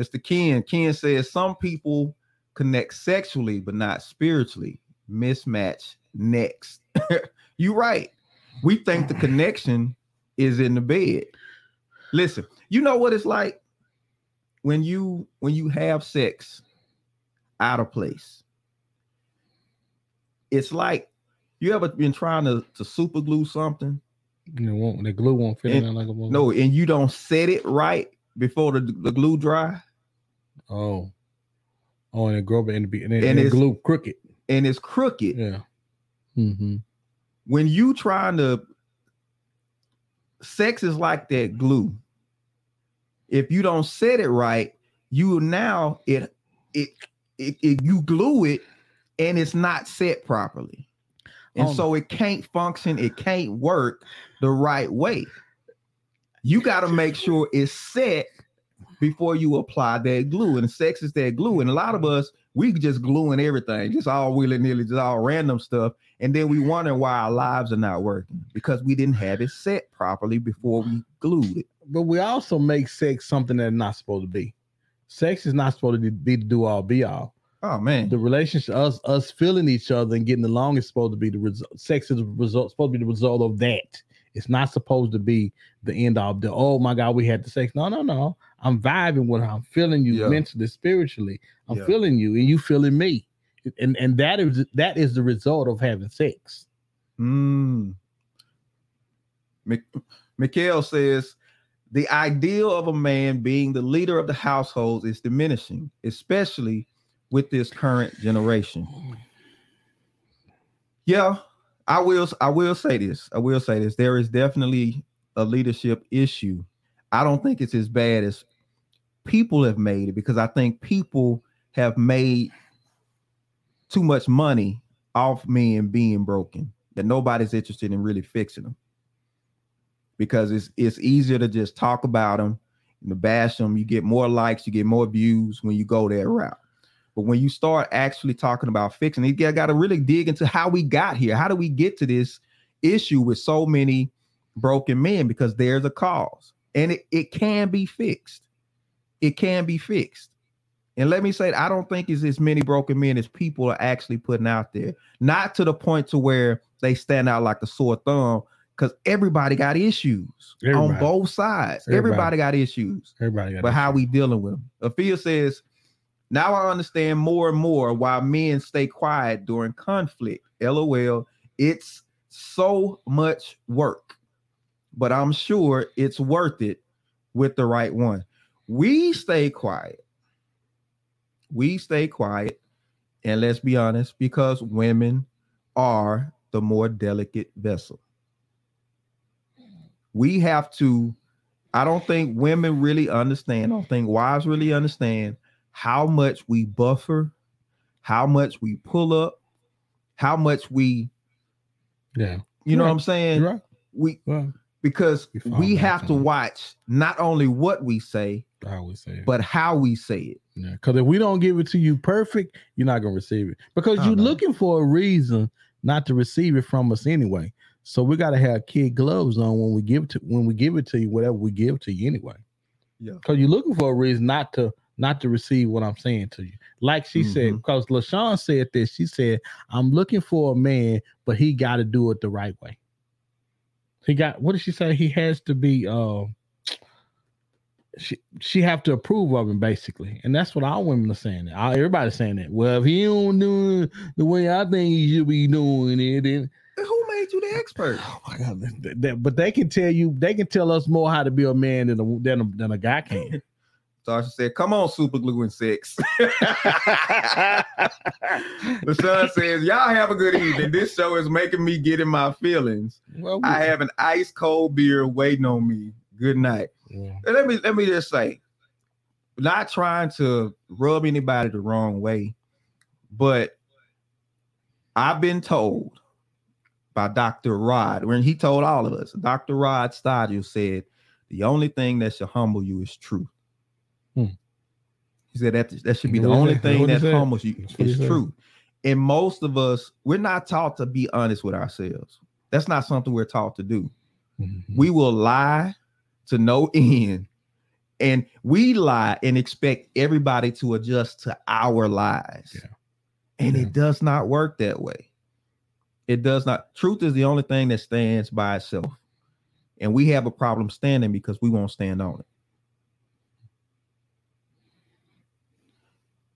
B: Mr. Ken, Ken says some people connect sexually but not spiritually. Mismatch next. you right. We think the connection is in the bed. Listen, you know what it's like when you when you have sex out of place. It's like you ever been trying to, to super glue something
C: know, won't, the glue won't fit
B: And-
C: in like a
B: no and you don't set it right before the, the glue dry
C: Oh. Oh, and it grow and it be and, it,
B: And
C: and it
B: it's-
C: glue crooked.
B: and it's crooked
C: Yeah. Mm-hmm.
B: when you trying to sex is like that glue if you don't set it right you now it it, it, it you glue it and it's not set properly and
C: Oh.
B: so it can't function it can't work the right way you got to make sure it's set before you apply that glue and sex is that glue and a lot of mm-hmm. us we just gluing everything just all willy-nilly just all random stuff and then we wonder why our lives are not working because we didn't have it set properly before we glued it.
C: But we also make sex something that's not supposed to be. Sex is not supposed to be the do all be all.
B: Oh man,
C: The relationship, us us feeling each other and getting along is supposed to be the result. Sex is the result, supposed to be the result of that. It's not supposed to be the end of the. Oh my God, we had the sex. No, no, no. I'm vibing with her. I'm feeling you
B: Yeah.
C: mentally, spiritually. I'm
B: Yeah.
C: feeling you, and you feeling me. And and that is that is the result of having sex.
B: Mm. Mik- Mikhail says the ideal of a man being the leader of the household is diminishing, especially with this current generation. Yeah, I will. I will say this. I will say this. There is definitely a leadership issue. I don't think it's as bad as people have made it because I think people have made too much money off men being broken that nobody's interested in really fixing them because it's it's easier to just talk about them and to bash them. You get more likes, you get more views when you go that route. But when you start actually talking about fixing, you got to really dig into how we got here. How do we get to this issue with so many broken men? Because there's a cause, and it, it can be fixed. It can be fixed. And let me say, I don't think it's as many broken men as people are actually putting out there. Not to the point to where they stand out like a sore thumb, because everybody got issues on both sides.
C: Everybody.
B: Everybody, got issues
C: Everybody got
B: but
C: that
B: how we dealing with them. Afia says, now I understand more and more why men stay quiet during conflict. LOL. It's so much work, but I'm sure it's worth it with the right one. We stay quiet. We stay quiet. And let's be honest, because women are the more delicate vessel. We have to I don't think women really understand. I don't think wives really understand how much we buffer, how much we pull up, how much we,
C: Yeah.
B: you know
C: Right.
B: what I'm saying?
C: Right.
B: We because
C: We fall
B: we
C: back
B: have to watch not only what we say,
C: I always say it.
B: but how we say it.
C: Yeah, because if we don't give it to you perfect, you're not gonna receive it. Because you're
B: no.
C: looking for a reason not to receive it from us anyway. So we gotta have kid gloves on when we give it to when we give it to you, whatever we give to you anyway.
B: Yeah.
C: Because you're looking for a reason not to not to receive what I'm saying to you. Like she said,
B: Mhm.
C: because LaShawn said this, she said, I'm looking for a man, but he gotta do it the right way. He got what did she say? He has to be uh she she have to approve of him basically, and that's what all women are saying. All, everybody's saying that. Well, if he don't do it the way I think he should be doing it, then
B: Who made you the expert?
C: oh my god, that- that- but they can tell you, they can tell us more how to be a man than a than a, than a guy can.
B: Tasha said, "Come on, super glue and sex." the son says, "Y'all have a good evening. This show is making me get in my feelings.
C: well,
B: I have an ice cold beer waiting on me. Good night."
C: yeah.
B: And let me let me just say, not trying to rub anybody the wrong way, but I've been told by Dr. Rod when he told all of us, Dr. Rod Stadius said The only thing that should humble you is truth.
C: Hmm.
B: He said that that should be the only
C: said?
B: thing that humbles you
C: That's what he
B: is truth. And most of us, we're not taught to be honest with ourselves. That's not something we're taught to do.
C: Mhm.
B: We will lie to no end. And we lie and expect everybody to adjust to our lies.
C: Yeah.
B: And
C: Yeah.
B: it does not work that way. It does not. Truth is the only thing that stands by itself. And we have a problem standing because we won't stand on it.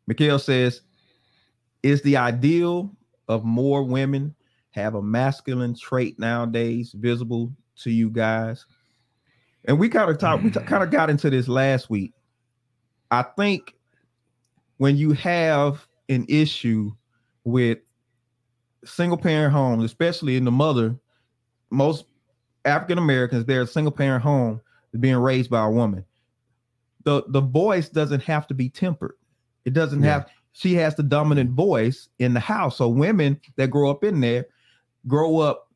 B: Mikhail says, is the ideal of more women have a masculine trait nowadays visible to you guys? And we kind of talked, we mm. kind of got into this last week. I think when you have an issue with single parent homes, especially in the mother, most African Americans, they're a single parent home being raised by a woman. The the voice doesn't have to be tempered. It doesn't
C: Yeah.
B: have she has the dominant voice in the house. So women that grow up in there grow up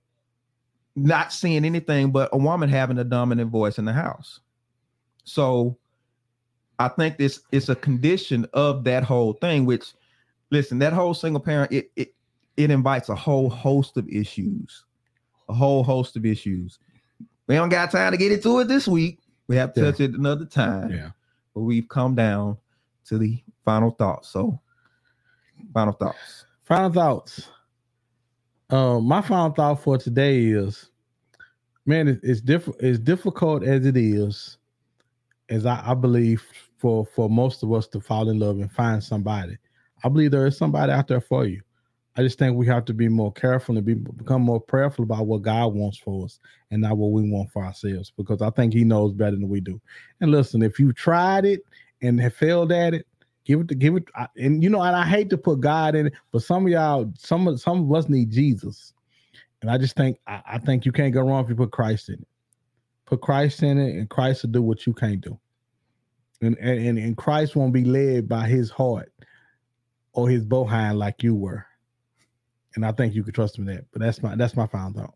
B: not seeing anything but a woman having a dominant voice in the house. So I think this is a condition of that whole thing, which listen, that whole single parent, it it it invites a whole host of issues, a whole host of issues. We don't got time to get into it this week. We have to
C: Yeah.
B: touch it another time.
C: Yeah.
B: But we've come down to the final thoughts. So final thoughts.
C: Final thoughts. Uh, my final thought for today is, man, it, it's different. It's difficult as it is, as I, I believe for for most of us to fall in love and find somebody. I believe there is somebody out there for you. I just think we have to be more careful and be become more prayerful about what God wants for us and not what we want for ourselves, because I think He knows better than we do. And listen, if you tried it and have failed at it, give it to give it. And you know, and I hate to put God in it, but some of y'all, some of some of us need Jesus, and I just think I, I think you can't go wrong if you put Christ in it. Put Christ in it, and Christ will do what you can't do. And and and, Christ won't be led by His heart or His behind like you were. And I think you can trust him that. But that's my that's my final thought.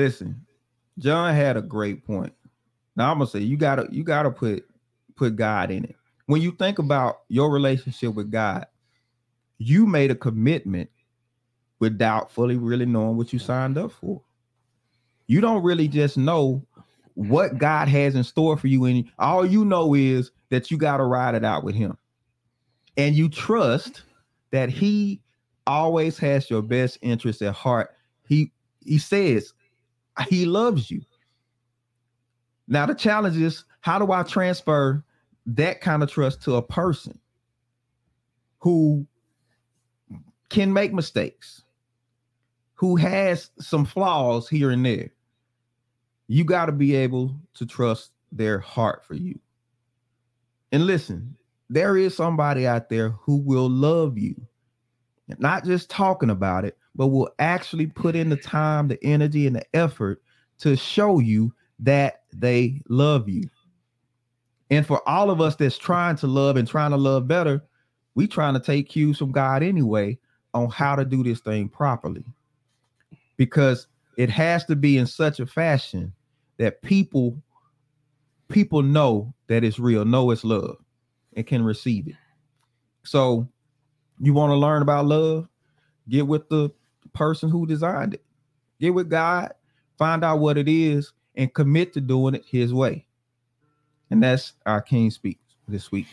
B: Listen, John had a great point. Now I'm gonna say you gotta you gotta put put God in it. When you think about your relationship with God, you made a commitment without fully really knowing what you signed up for. You don't really just know what God has in store for you, and all you know is that you gotta ride it out with Him, and you trust that He always has your best interest at heart. He He says he loves you. Now the challenge is how do I transfer that kind of trust to a person who can make mistakes, who has some flaws here and there? You got to be able to trust their heart for you. And listen, there is somebody out there who will love you, not just talking about it, but will actually put in the time, the energy, and the effort to show you that they love you. And for all of us that's trying to love and trying to love better, we trying to take cues from God anyway on how to do this thing properly. Because it has to be in such a fashion that people people know that it's real, know it's love, and can receive it. So you want to learn about love? Get with the person who designed it. Get with God, find out what it is, and commit to doing it his way. And that's our King speaks this week.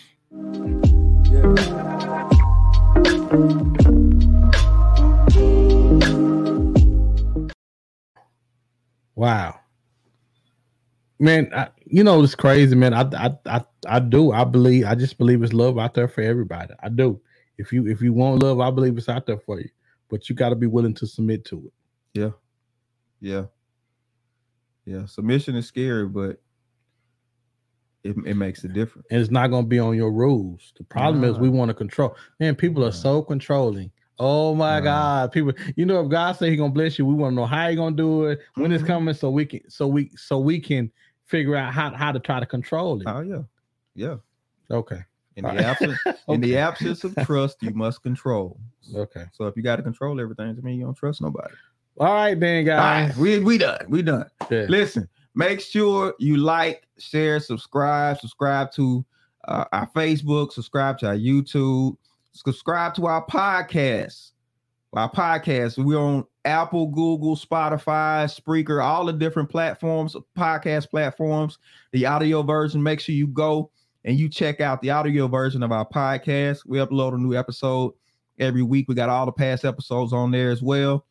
C: Wow. Man, I, you know it's crazy, man. I, I I I do. I believe. I just believe it's love out there for everybody. I do. If you if you want love, I believe it's out there for you. But you got to be willing to submit to it.
B: Yeah. Yeah. Yeah. Submission is scary, but it, it makes a difference.
C: and it's not going to be on your rules. The problem is we want to control. Man, people
B: Nah.
C: are so controlling. Oh my
B: Nah.
C: God, people! You know, if God say He gonna bless you, we want to know how He gonna do it, when it's
B: Mhm.
C: coming, so we can, so we, so we can figure out how how to try to control it.
B: Oh yeah. Yeah.
C: Okay,
B: In the absence, in the absence of trust, you must control.
C: Okay.
B: So if you got to control everything, to me, you don't trust nobody.
C: All right, then,
B: All right,
C: guys.
B: we we done. We done.
C: Yeah.
B: Listen, make sure you like, share, subscribe, subscribe to uh, our Facebook, subscribe to our YouTube, subscribe to our podcast. Our podcast, we're on Apple, Google, Spotify, Spreaker, all the different platforms, podcast platforms. The audio version, make sure you go and you check out the audio version of our podcast. We upload a new episode every week. We got all the past episodes on there as well.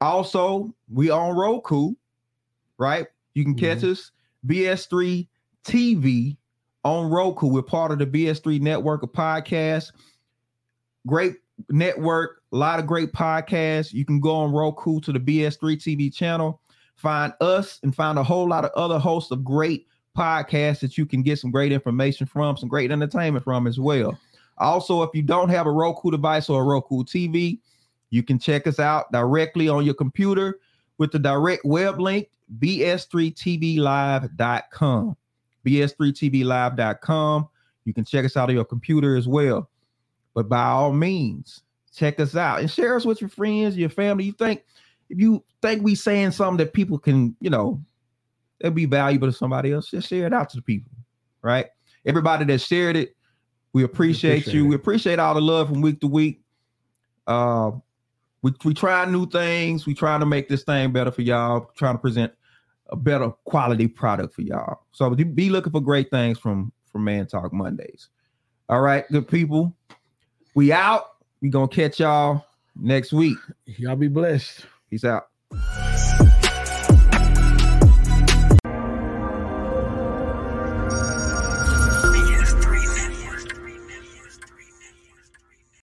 B: Also, we on Roku, right? You can catch mm-hmm. us BS3 TV on Roku. We're part of the BS3 network of podcasts. Great network, a lot of great podcasts. You can go on Roku to the BS3 TV channel, find us, and find a whole lot of other hosts of great podcasts that you can get some great information from, some great entertainment from as well. Also, if you don't have a Roku device or a Roku TV, you can check us out directly on your computer with the direct web link bs3tvlive.com. bs3tvlive.com. You can check us out on your computer as well. But by all means, check us out and share us with your friends, your family. You think if you think we saying something that people can, you know, it'll be valuable to somebody else, just share it out to the people, right? Everybody that shared it, we appreciate,
C: appreciate
B: you.
C: it.
B: We appreciate all the love from week to week. Uh, we we try new things. We trying to make this thing better for y'all. Trying to present a better quality product for y'all. So be- be looking for great things from from Man Talk Mondays. All right, good people. We out. We gonna catch y'all next week.
C: Y'all be blessed.
B: Peace out.